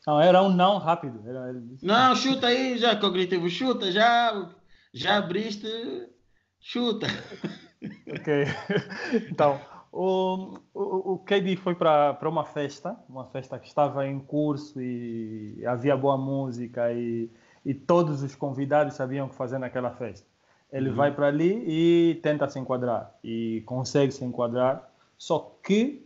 D: Não, era um não rápido. Era...
A: Não, chuta aí, já cognitivo, chuta, já, já abriste, chuta.
D: Ok. Então, o, o, o KD foi para uma festa, uma festa que estava em curso e havia boa música e, e todos os convidados sabiam o que fazer naquela festa. Ele uhum. vai para ali e tenta se enquadrar e consegue se enquadrar, só que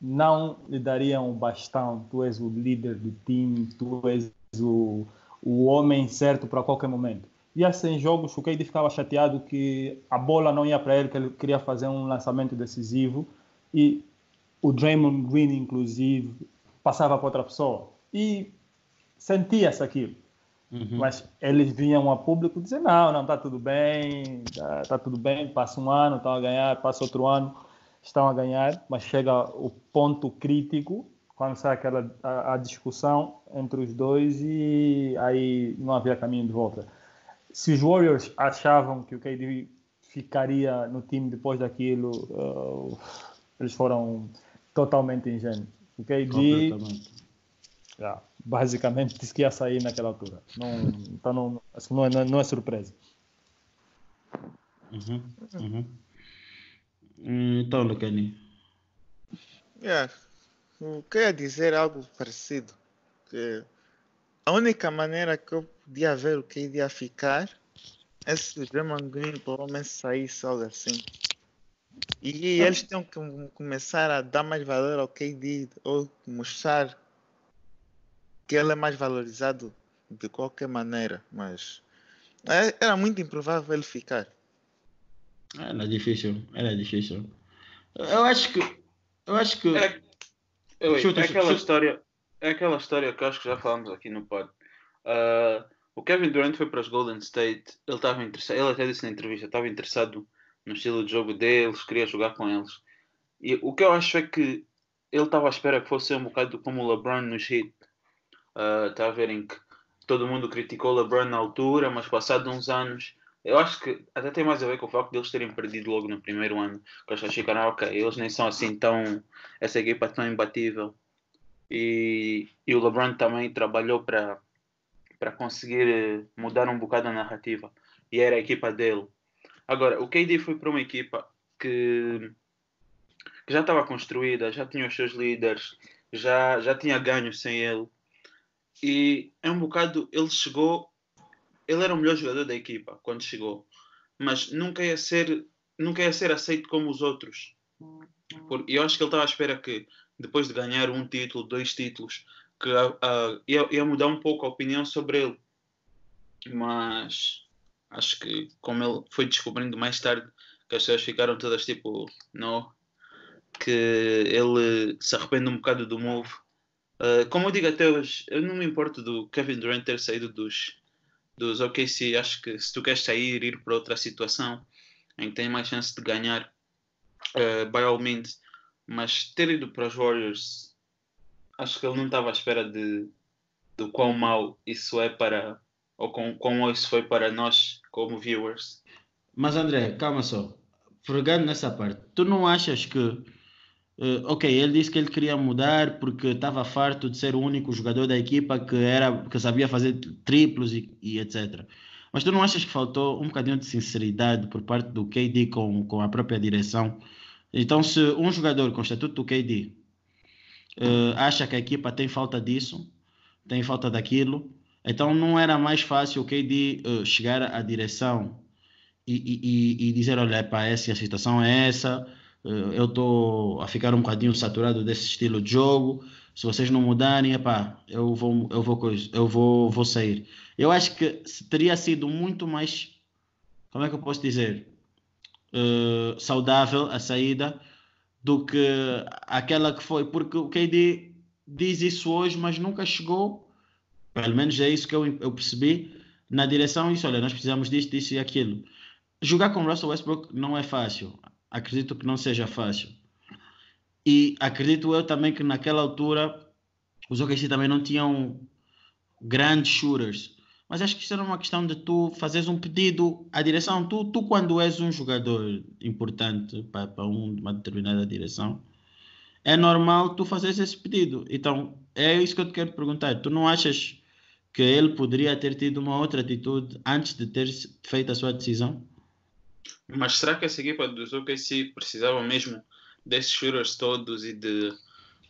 D: não lhe dariam o bastão. Tu és o líder do time, tu és o, o homem certo para qualquer momento. E assim, jogos, o KD ficava chateado que a bola não ia para ele, que ele queria fazer um lançamento decisivo e o Draymond Green, inclusive, passava para outra pessoa. E sentia-se aquilo. Uhum. Mas eles vinham a público dizer: não, não, está tudo bem, está tá tudo bem, passa um ano, estão a ganhar, passa outro ano, estão a ganhar, mas chega o ponto crítico quando sai aquela a, a discussão entre os dois e aí não havia caminho de volta se os Warriors achavam que o KD ficaria no time depois daquilo, uh, eles foram totalmente ingênuos. O KD yeah, basicamente disse que ia sair naquela altura. Não, então não, assim, não, é, não é surpresa.
A: Uhum, uhum. Então, Lucani.
B: Yeah. Eu queria dizer algo parecido. Que a única maneira que eu podia ver o que iria ficar é se o Draymond Green provavelmente saísse algo assim. E eles têm que começar a dar mais valor ao KD ou mostrar que ele é mais valorizado de qualquer maneira, mas é, era muito improvável ele ficar.
A: Era difícil, era difícil. Eu acho que. Eu acho que.
E: É, eu,
A: Chuta,
E: é aquela
A: chuta.
E: história. É aquela história que eu acho que já falamos aqui no pod. Ah, o Kevin Durant foi para os Golden State. Ele estava interessado. Ele até disse na entrevista, estava interessado no estilo de jogo deles, queria jogar com eles. E o que eu acho é que ele estava à espera que fosse um bocado como o LeBron nos Heat. Ah, Está a ver em que todo mundo criticou o LeBron na altura, mas passado uns anos, eu acho que até tem mais a ver com o facto de eles terem perdido logo no primeiro ano. Que pessoas ficaram, "Ah, ok, eles nem são assim tão. essa equipa tão imbatível. E, e o LeBron também trabalhou para para conseguir eh, mudar um bocado a narrativa. E era a equipa dele. Agora, o KD foi para uma equipa que, que já estava construída, já tinha os seus líderes, já, já tinha ganho sem ele. E é um bocado, ele chegou, ele era o melhor jogador da equipa quando chegou, mas nunca ia ser, nunca ia ser aceito como os outros. E eu acho que ele estava à espera que depois de ganhar um título, dois títulos, que ah, ia, ia mudar um pouco a opinião sobre ele. Mas acho que como ele foi descobrindo mais tarde que as pessoas ficaram todas tipo, não, que ele se arrepende um bocado do move. Uh, como eu digo até hoje, eu não me importo do Kevin Durant ter saído dos, dos OKC. Acho que se tu queres sair, ir para outra situação em que tem mais chance de ganhar, uh, by all means. Mas ter ido para os Warriors, acho que ele não estava à espera de, do quão mau isso é para, ou quão, quão isso foi para nós como viewers.
A: Mas André, calma só. Pegando nessa parte, tu não achas que. eh, ok, ele disse que ele queria mudar porque estava farto de ser o único jogador da equipa que, era, que sabia fazer triplos e, e etc. Mas tu não achas que faltou um bocadinho de sinceridade por parte do KD com, com a própria direção? Então, se um jogador com o estatuto do KD eh, acha que a equipa tem falta disso, tem falta daquilo, então não era mais fácil o KD eh, chegar à direção e, e- e- dizer, olha, pá, essa a situação é essa, eh, eu estou a ficar um bocadinho saturado desse estilo de jogo, se vocês não mudarem, epá, eu vou, eu vou, eu vou, vou sair. Eu acho que teria sido muito mais, como é que eu posso dizer, eh, saudável a saída do que aquela que foi, porque o KD diz isso hoje, mas nunca chegou, pelo menos é isso que eu, eu percebi, na direção isso, olha, nós precisamos disso, disso e aquilo. Jogar com Russell Westbrook não é fácil. Acredito que não seja fácil. E acredito eu também que naquela altura os OKC também não tinham grandes shooters. Mas acho que isso era uma questão de tu fazeres um pedido à direção. Tu, tu quando és um jogador importante para, para um- uma determinada direção, é normal tu fazeres esse pedido. Então, é isso que eu te quero perguntar. Tu não achas que ele poderia ter tido uma outra atitude antes de ter feito a sua decisão?
E: Mas será que essa equipa dos OKC precisava mesmo desses shooters todos e de.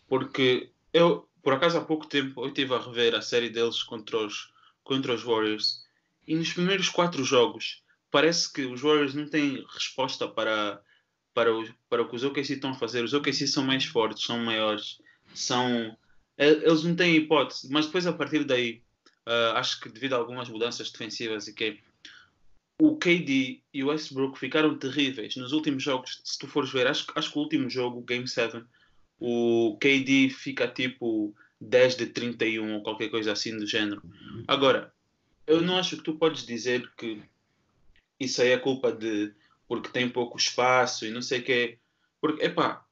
E: Porque eu, por acaso, há pouco tempo eu estive a rever a série deles contra os, contra os Warriors e nos primeiros quatro jogos parece que os Warriors não têm resposta para, para, o, para o que os OKC estão a fazer. Os OKC são mais fortes, são maiores, são. e- Eles não têm hipótese, mas depois a partir daí, ah, acho que devido a algumas mudanças defensivas e que o KD e o Westbrook ficaram terríveis nos últimos jogos. Se tu fores ver, acho, acho que o último jogo, Game 7, o KD fica tipo 10 de 31 ou qualquer coisa assim do género. Agora, eu não acho que tu podes dizer que isso aí é culpa de porque tem pouco espaço e não sei o quê. Porque, epá,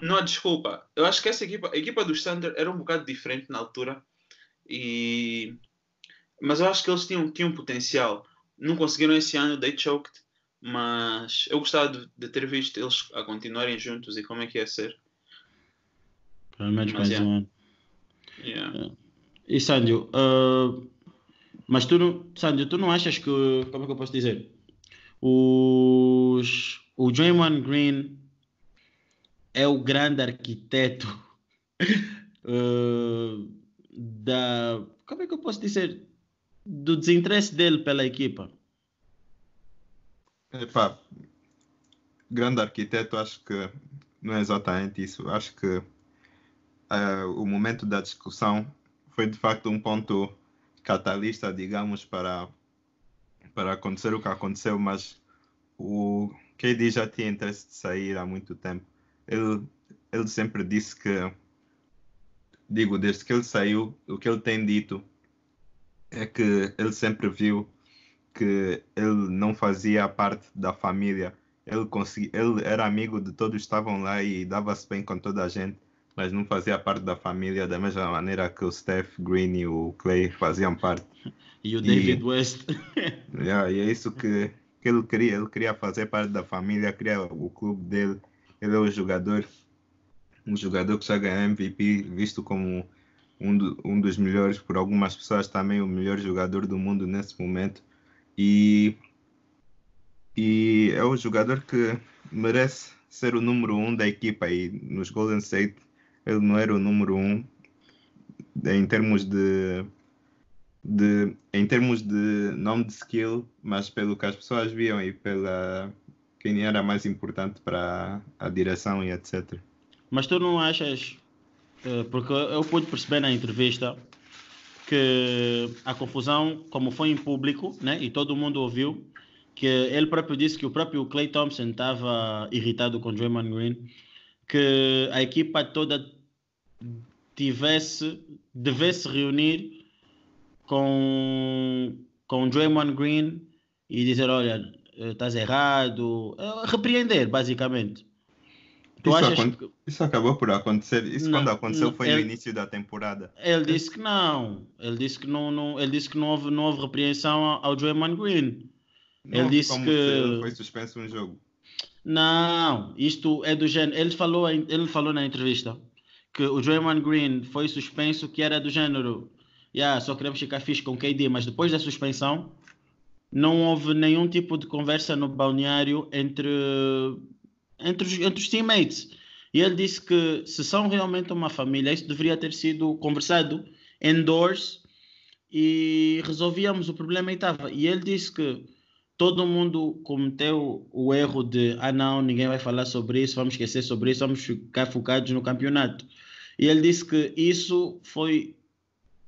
E: não há desculpa. Eu acho que essa equipa, a equipa do Thunder era um bocado diferente na altura. E... Mas eu acho que eles tinham, tinham potencial. Não conseguiram esse ano, they choked. Mas eu gostava de, de ter visto eles a continuarem juntos e como é que ia ser.
A: Pelo menos
E: Mas
A: mais
E: é.
A: um ano.
E: Yeah.
A: E Sândio, ah, mas tu não, Sândio, tu não achas que, como é que eu posso dizer? Os, o Draymond Green é o grande arquiteto ah, da, como é que eu posso dizer? Do desinteresse dele pela equipa.
C: Epá, grande arquiteto, acho que não é exatamente isso. Acho que uh, o momento da discussão foi de facto um ponto catalista, digamos, para, para acontecer o que aconteceu, mas o KD já tinha interesse de sair há muito tempo. Ele, ele sempre disse que, digo, desde que ele saiu, o que ele tem dito é que ele sempre viu que ele não fazia parte da família. Ele, consegui, ele era amigo de todos estavam lá e dava-se bem com toda a gente, mas não fazia parte da família da mesma maneira que o Steph Green e o Clay faziam parte.
A: E o David e, West.
C: yeah, e é isso que, que ele queria. Ele queria fazer parte da família, queria o clube dele. Ele é o jogador, um jogador que já ganhou MVP, visto como um, do, um dos melhores, por algumas pessoas também o melhor jogador do mundo nesse momento. E, e é um jogador que merece ser o número um da equipa. E nos Golden State ele não era o número um em termos de, de em termos de não de skill, mas pelo que as pessoas viam e pela quem era mais importante para a direção e etc.
A: Mas tu não achas, eh, porque eu pude perceber na entrevista que a confusão, como foi em público, né, e todo mundo ouviu, que ele próprio disse que o próprio Clay Thompson estava irritado com Draymond Green, que a equipa toda tivesse, devesse reunir com, com Draymond Green e dizer, olha, estás errado, eh, repreender, basicamente.
C: Tu isso, achas que... isso acabou por acontecer. Isso não, quando aconteceu não, foi ele, no início da temporada.
A: Ele disse que não. Ele disse que não, não, ele disse que não houve, não houve repreensão ao Draymond Green.
C: Não, ele disse que foi suspenso um jogo.
A: Não, isto é do género. Ele falou, ele falou na entrevista que o Draymond Green foi suspenso, que era do género. Yeah, só queremos ficar fixe com KD, mas depois da suspensão não houve nenhum tipo de conversa no balneário entre entre os, entre os teammates. E ele disse que se são realmente uma família, isso deveria ter sido conversado indoors e resolvíamos o problema e estava. E ele disse que todo mundo cometeu o erro de ah não, ninguém vai falar sobre isso, vamos esquecer sobre isso, vamos ficar focados no campeonato. E ele disse que isso foi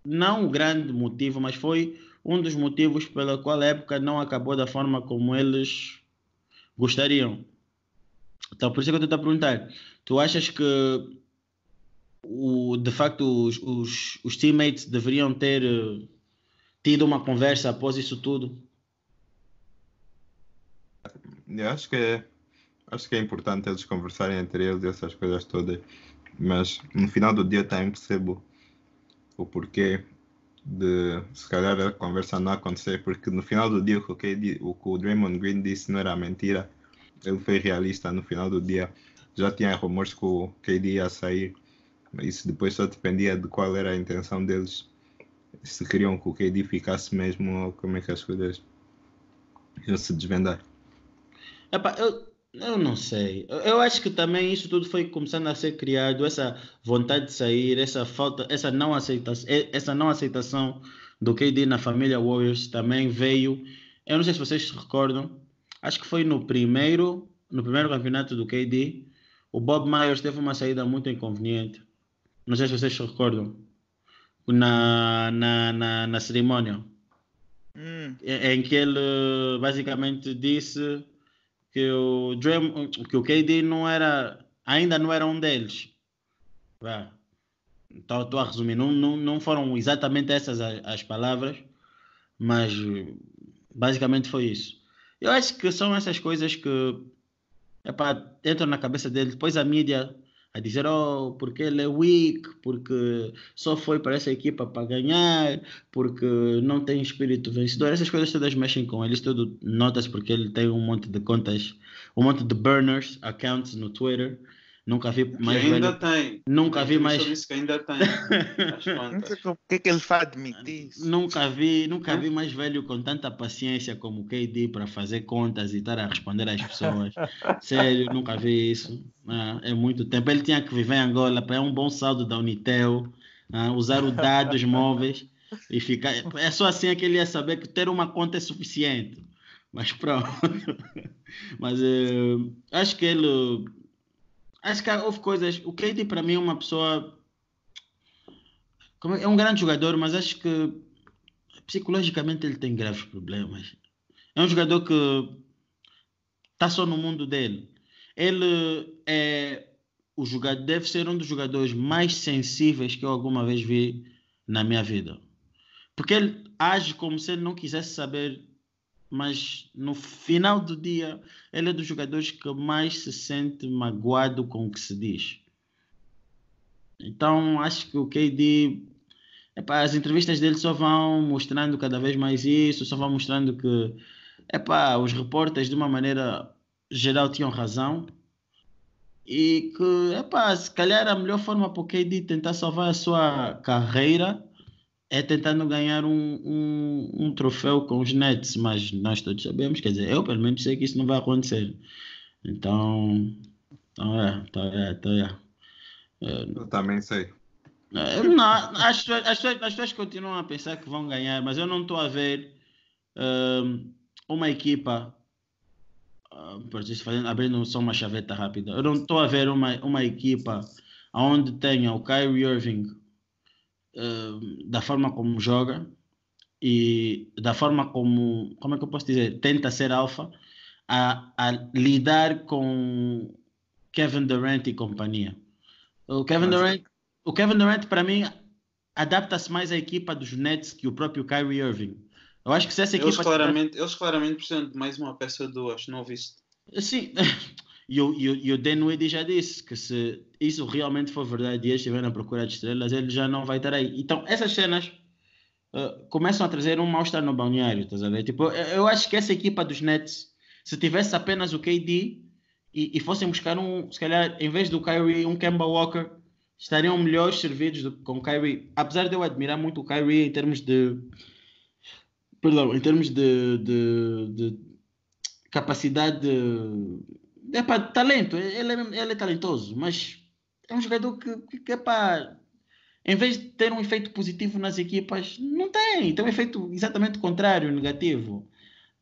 A: não o grande motivo, mas foi um dos motivos pela qual a época não acabou da forma como eles gostariam. Então, por isso é que eu estou a perguntar. Tu achas que o, de facto os, os, os teammates deveriam ter uh, tido uma conversa após isso tudo?
C: Eu acho que é, acho que é importante eles conversarem entre eles essas coisas todas, mas no final do dia também percebo o porquê de se calhar a conversa não acontecer, porque no final do dia o que o, o Draymond Green disse não era mentira ele foi realista no final do dia. Já tinha rumores que o KD ia sair, isso depois só dependia de qual era a intenção deles. Se queriam que o KD ficasse mesmo ou como é que as coisas iam se desvendar.
A: Epá, eu, eu não sei. Eu acho que também isso tudo foi começando a ser criado, essa vontade de sair, essa falta, essa não aceitação, essa não aceitação do KD na família Warriors também veio. Eu não sei se vocês se recordam, acho que foi no primeiro, no primeiro campeonato do KD, o Bob Myers teve uma saída muito inconveniente. Não sei se vocês se recordam. Na, na, na, na cerimônia. Hum. Em, que ele basicamente disse que o, Dream, que o KD não era, ainda não era um deles. Estou a resumir. Não, não, não foram exatamente essas as, as palavras, mas basicamente foi isso. Eu acho que são essas coisas que epá, entram na cabeça dele. Depois a mídia a dizer, oh, porque ele é weak, porque só foi para essa equipa para ganhar, porque não tem espírito vencedor. Essas coisas todas mexem com ele. Isso tudo nota-se porque ele tem um monte de contas, um monte de burners, accounts no Twitter Nunca vi mais
E: que ainda velho. tem.
A: Nunca vi mais.
E: Isso que ainda tem.
B: não sei o que, é que ele faz admitir isso.
A: Nunca vi, nunca vi mais velho com tanta paciência como o KD para fazer contas e estar a responder às pessoas. Sério, nunca vi isso. Ah, é muito tempo. Ele tinha que viver em Angola para é um bom saldo da Unitel, ah, usar os dados móveis e ficar. É só assim é que ele ia saber que ter uma conta é suficiente. Mas pronto. Mas uh, acho que ele. Acho que houve coisas. O KD para mim é uma pessoa. É um grande jogador, mas acho que psicologicamente ele tem graves problemas. É um jogador que está só no mundo dele. Ele é o jogador, deve ser um dos jogadores mais sensíveis que eu alguma vez vi na minha vida. Porque ele age como se ele não quisesse saber, mas no final do dia, ele é dos jogadores que mais se sente magoado com o que se diz. Então, acho que o KD, epá, as entrevistas dele só vão mostrando cada vez mais isso, só vão mostrando que epá, os repórteres, de uma maneira geral, tinham razão e que, epá, se calhar a melhor forma para o KD tentar salvar a sua carreira é tentando ganhar um, um, um, troféu com os Nets, mas nós todos sabemos, quer dizer, eu pelo menos sei que isso não vai acontecer. Então, então é, então é, então é.
C: Eu também sei.
A: É, não, as, as, as, as pessoas continuam a pensar que vão ganhar, mas eu não estou a ver um, uma equipa fazendo, abrindo só uma chaveta rápida. Eu não estou a ver uma, uma equipa onde tenha o Kyrie Irving uh, da forma como joga e da forma como, como é que eu posso dizer, tenta ser alfa a, a lidar com Kevin Durant e companhia. O Kevin Mas... Durant, o Kevin Durant para mim adapta-se mais à equipa dos Nets que o próprio Kyrie Irving. Eu acho que se essa equipa.
E: Eles claramente, eles claramente precisam de mais uma peça de duas, não viste?
A: Sim, e o, e, o Dan Wade já disse que se isso realmente for verdade e eles estiverem à procura de estrelas, ele já não vai estar aí. Então, essas cenas uh, começam a trazer um mal-estar no balneário, estás a ver? Tipo, eu, eu acho que essa equipa dos Nets, se tivesse apenas o KD e, e fossem buscar um, se calhar, em vez do Kyrie, um Kemba Walker, estariam melhores servidos do, com o Kyrie. Apesar de eu admirar muito o Kyrie em termos de perdão, em termos de, de, de capacidade de, é para talento, ele é, ele é talentoso, mas é um jogador que, que é para em vez de ter um efeito positivo nas equipas, não tem, tem um efeito exatamente contrário, negativo.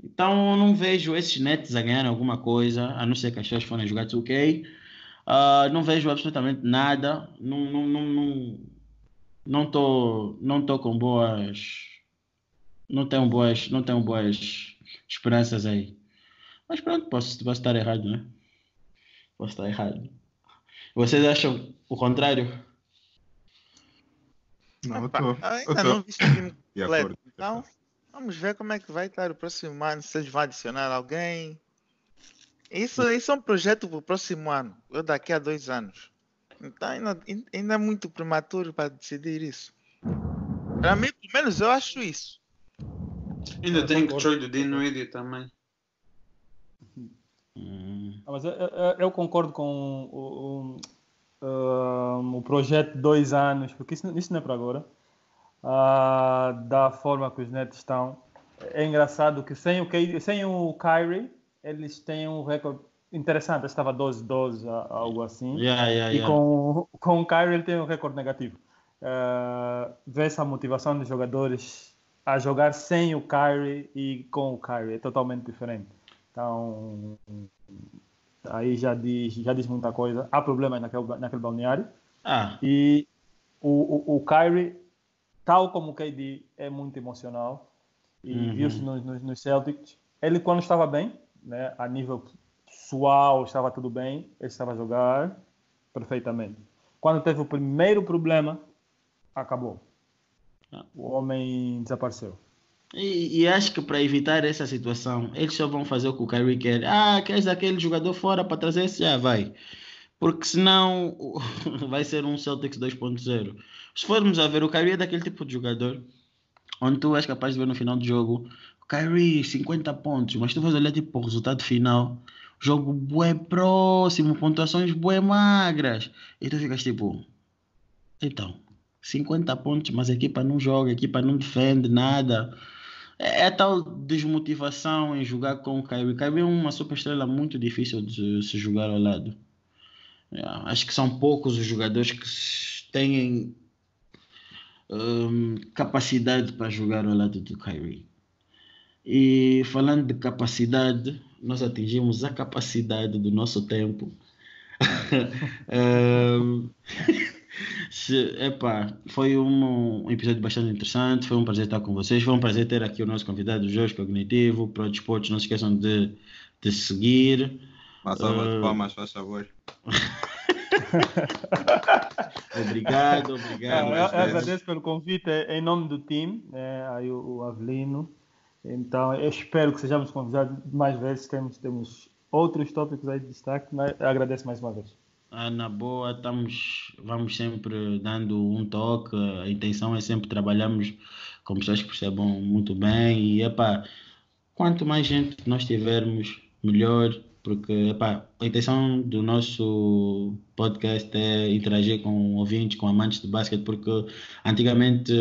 A: Então não vejo esses nets a ganhar alguma coisa, a não ser que as pessoas forem jogar 2K. Uh, não vejo absolutamente nada. Não não não não não não com boas não tenho boas, não tenho boas esperanças aí. Mas pronto, posso, posso estar errado, né? Posso estar errado. Vocês acham o contrário?
B: Não, eu tô, ainda eu não vi o time completo. Então, vamos ver como é que vai estar o próximo ano, se eles vão adicionar alguém. Isso, isso é um projeto para o próximo ano, ou daqui a dois anos. Então ainda, ainda é muito prematuro para decidir isso. Para mim, pelo menos eu acho isso.
E: Ainda tem que Troy do Dinwiddie também.
D: Ah, mas eu, eu, eu, concordo com o, o, um, o projeto de dois anos, porque isso, isso não é para agora. Uh, da forma que os Nets estão. É engraçado que sem o, sem o Kyrie, eles têm um recorde interessante. Estava 12-12, algo assim.
A: Yeah, yeah,
D: e yeah. Com, com o Kyrie, ele tem um recorde negativo. Uh, vê essa motivação dos jogadores a jogar sem o Kyrie e com o Kyrie. É totalmente diferente. Então, aí já diz, já diz muita coisa. Há problemas naquele, naquele balneário.
A: Ah.
D: E o, o, o Kyrie, tal como o KD, é muito emocional. E uhum. viu-se nos, nos, nos Celtics. Ele, quando estava bem, né, a nível pessoal, estava tudo bem. Ele estava a jogar perfeitamente. Quando teve o primeiro problema, acabou o homem desapareceu.
A: E, e, acho que para evitar essa situação, eles só vão fazer o que o Kyrie quer. Ah, queres aquele jogador fora para trazer esse? Já vai. Porque senão vai ser um Celtics 2.0. Se formos a ver, o Kyrie é daquele tipo de jogador onde tu és capaz de ver no final do jogo Kyrie 50 pontos, mas tu vais olhar tipo o resultado final, jogo bué próximo, pontuações bué magras. E tu ficas tipo, então, 50 pontos, mas a equipa não joga, a equipa não defende nada. É, é tal desmotivação em jogar com o Kyrie. Kyrie é uma super estrela muito difícil de se jogar ao lado. É, acho que são poucos os jogadores que têm um, capacidade para jogar ao lado do Kyrie. E falando de capacidade, nós atingimos a capacidade do nosso tempo. um, se, epá, foi um, um, episódio bastante interessante. Foi um prazer estar com vocês. Foi um prazer ter aqui o nosso convidado, Jorge Cognitivo, para o Desportos. Não se esqueçam de, de seguir.
C: Uma salva uh, de palmas, faz favor.
A: obrigado, obrigado.
D: eu, eu agradeço pelo convite em nome do time, né, aí o, o Avelino. Então, eu espero que sejamos convidados mais vezes. Temos, temos outros tópicos aí de destaque, mas agradeço mais uma vez.
A: Ah, na boa, estamos, vamos sempre dando um toque. A intenção é sempre trabalharmos com pessoas que percebam muito bem. E, epá, quanto mais gente nós tivermos, melhor porque a intenção do nosso podcast é interagir com ouvintes, com amantes de basquete, porque antigamente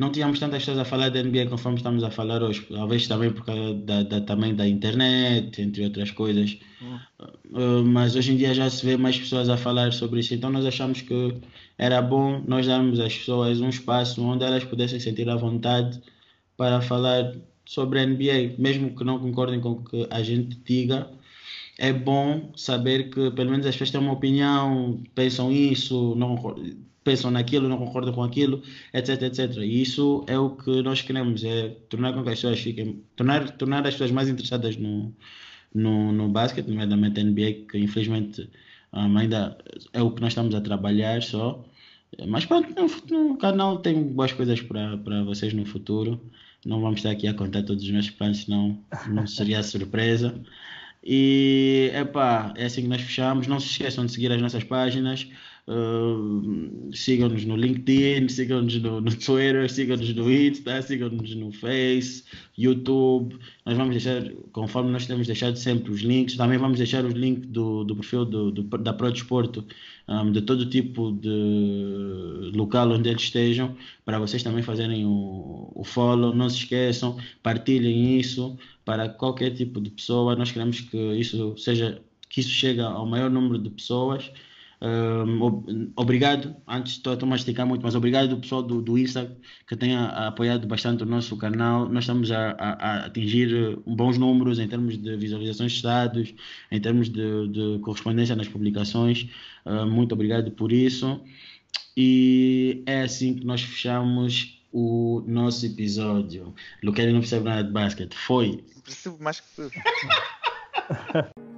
A: não tínhamos tantas pessoas a falar da NBA conforme estamos a falar hoje, talvez também por causa da, da também da internet, entre outras coisas. Uh, mas hoje em dia já se vê mais pessoas a falar sobre isso, então nós achamos que era bom nós darmos às pessoas um espaço onde elas pudessem sentir à vontade para falar sobre a NBA, mesmo que não concordem com o que a gente diga, é bom saber que pelo menos as pessoas têm uma opinião, pensam isso, não pensam naquilo, não concordam com aquilo, etc, etc. E isso é o que nós queremos, é tornar com que as pessoas fiquem, tornar, tornar as pessoas mais interessadas no, no, no basquete, nomeadamente NBA, que infelizmente um, ainda é o que nós estamos a trabalhar só. Mas pronto, no, no canal tem boas coisas para vocês no futuro. Não vamos estar aqui a contar todos os nossos planos, senão não seria surpresa. E epá, é assim que nós fechamos. Não se esqueçam de seguir as nossas páginas. Sigam-nos no LinkedIn, sigam-nos no, no, Twitter, sigam-nos no Insta, sigam-nos no Face, YouTube. Nós vamos deixar, conforme nós temos deixado sempre os links, também vamos deixar os links do, do perfil do, do, da Pro Desporto, um, de todo tipo de local onde eles estejam, para vocês também fazerem o, o follow. Não se esqueçam, partilhem isso para qualquer tipo de pessoa. Nós queremos que isso seja que isso chegue ao maior número de pessoas um, obrigado, antes estou a masticar muito, mas obrigado do pessoal do, do Insta que tem apoiado bastante o nosso canal. Nós estamos a, a, a, atingir bons números em termos de visualizações de estados, em termos de, de correspondência nas publicações. Uh, muito obrigado por isso. E é assim que nós fechamos o nosso episódio. Luqueira não percebe nada de basquete. Foi.
B: Percebo mais que tu.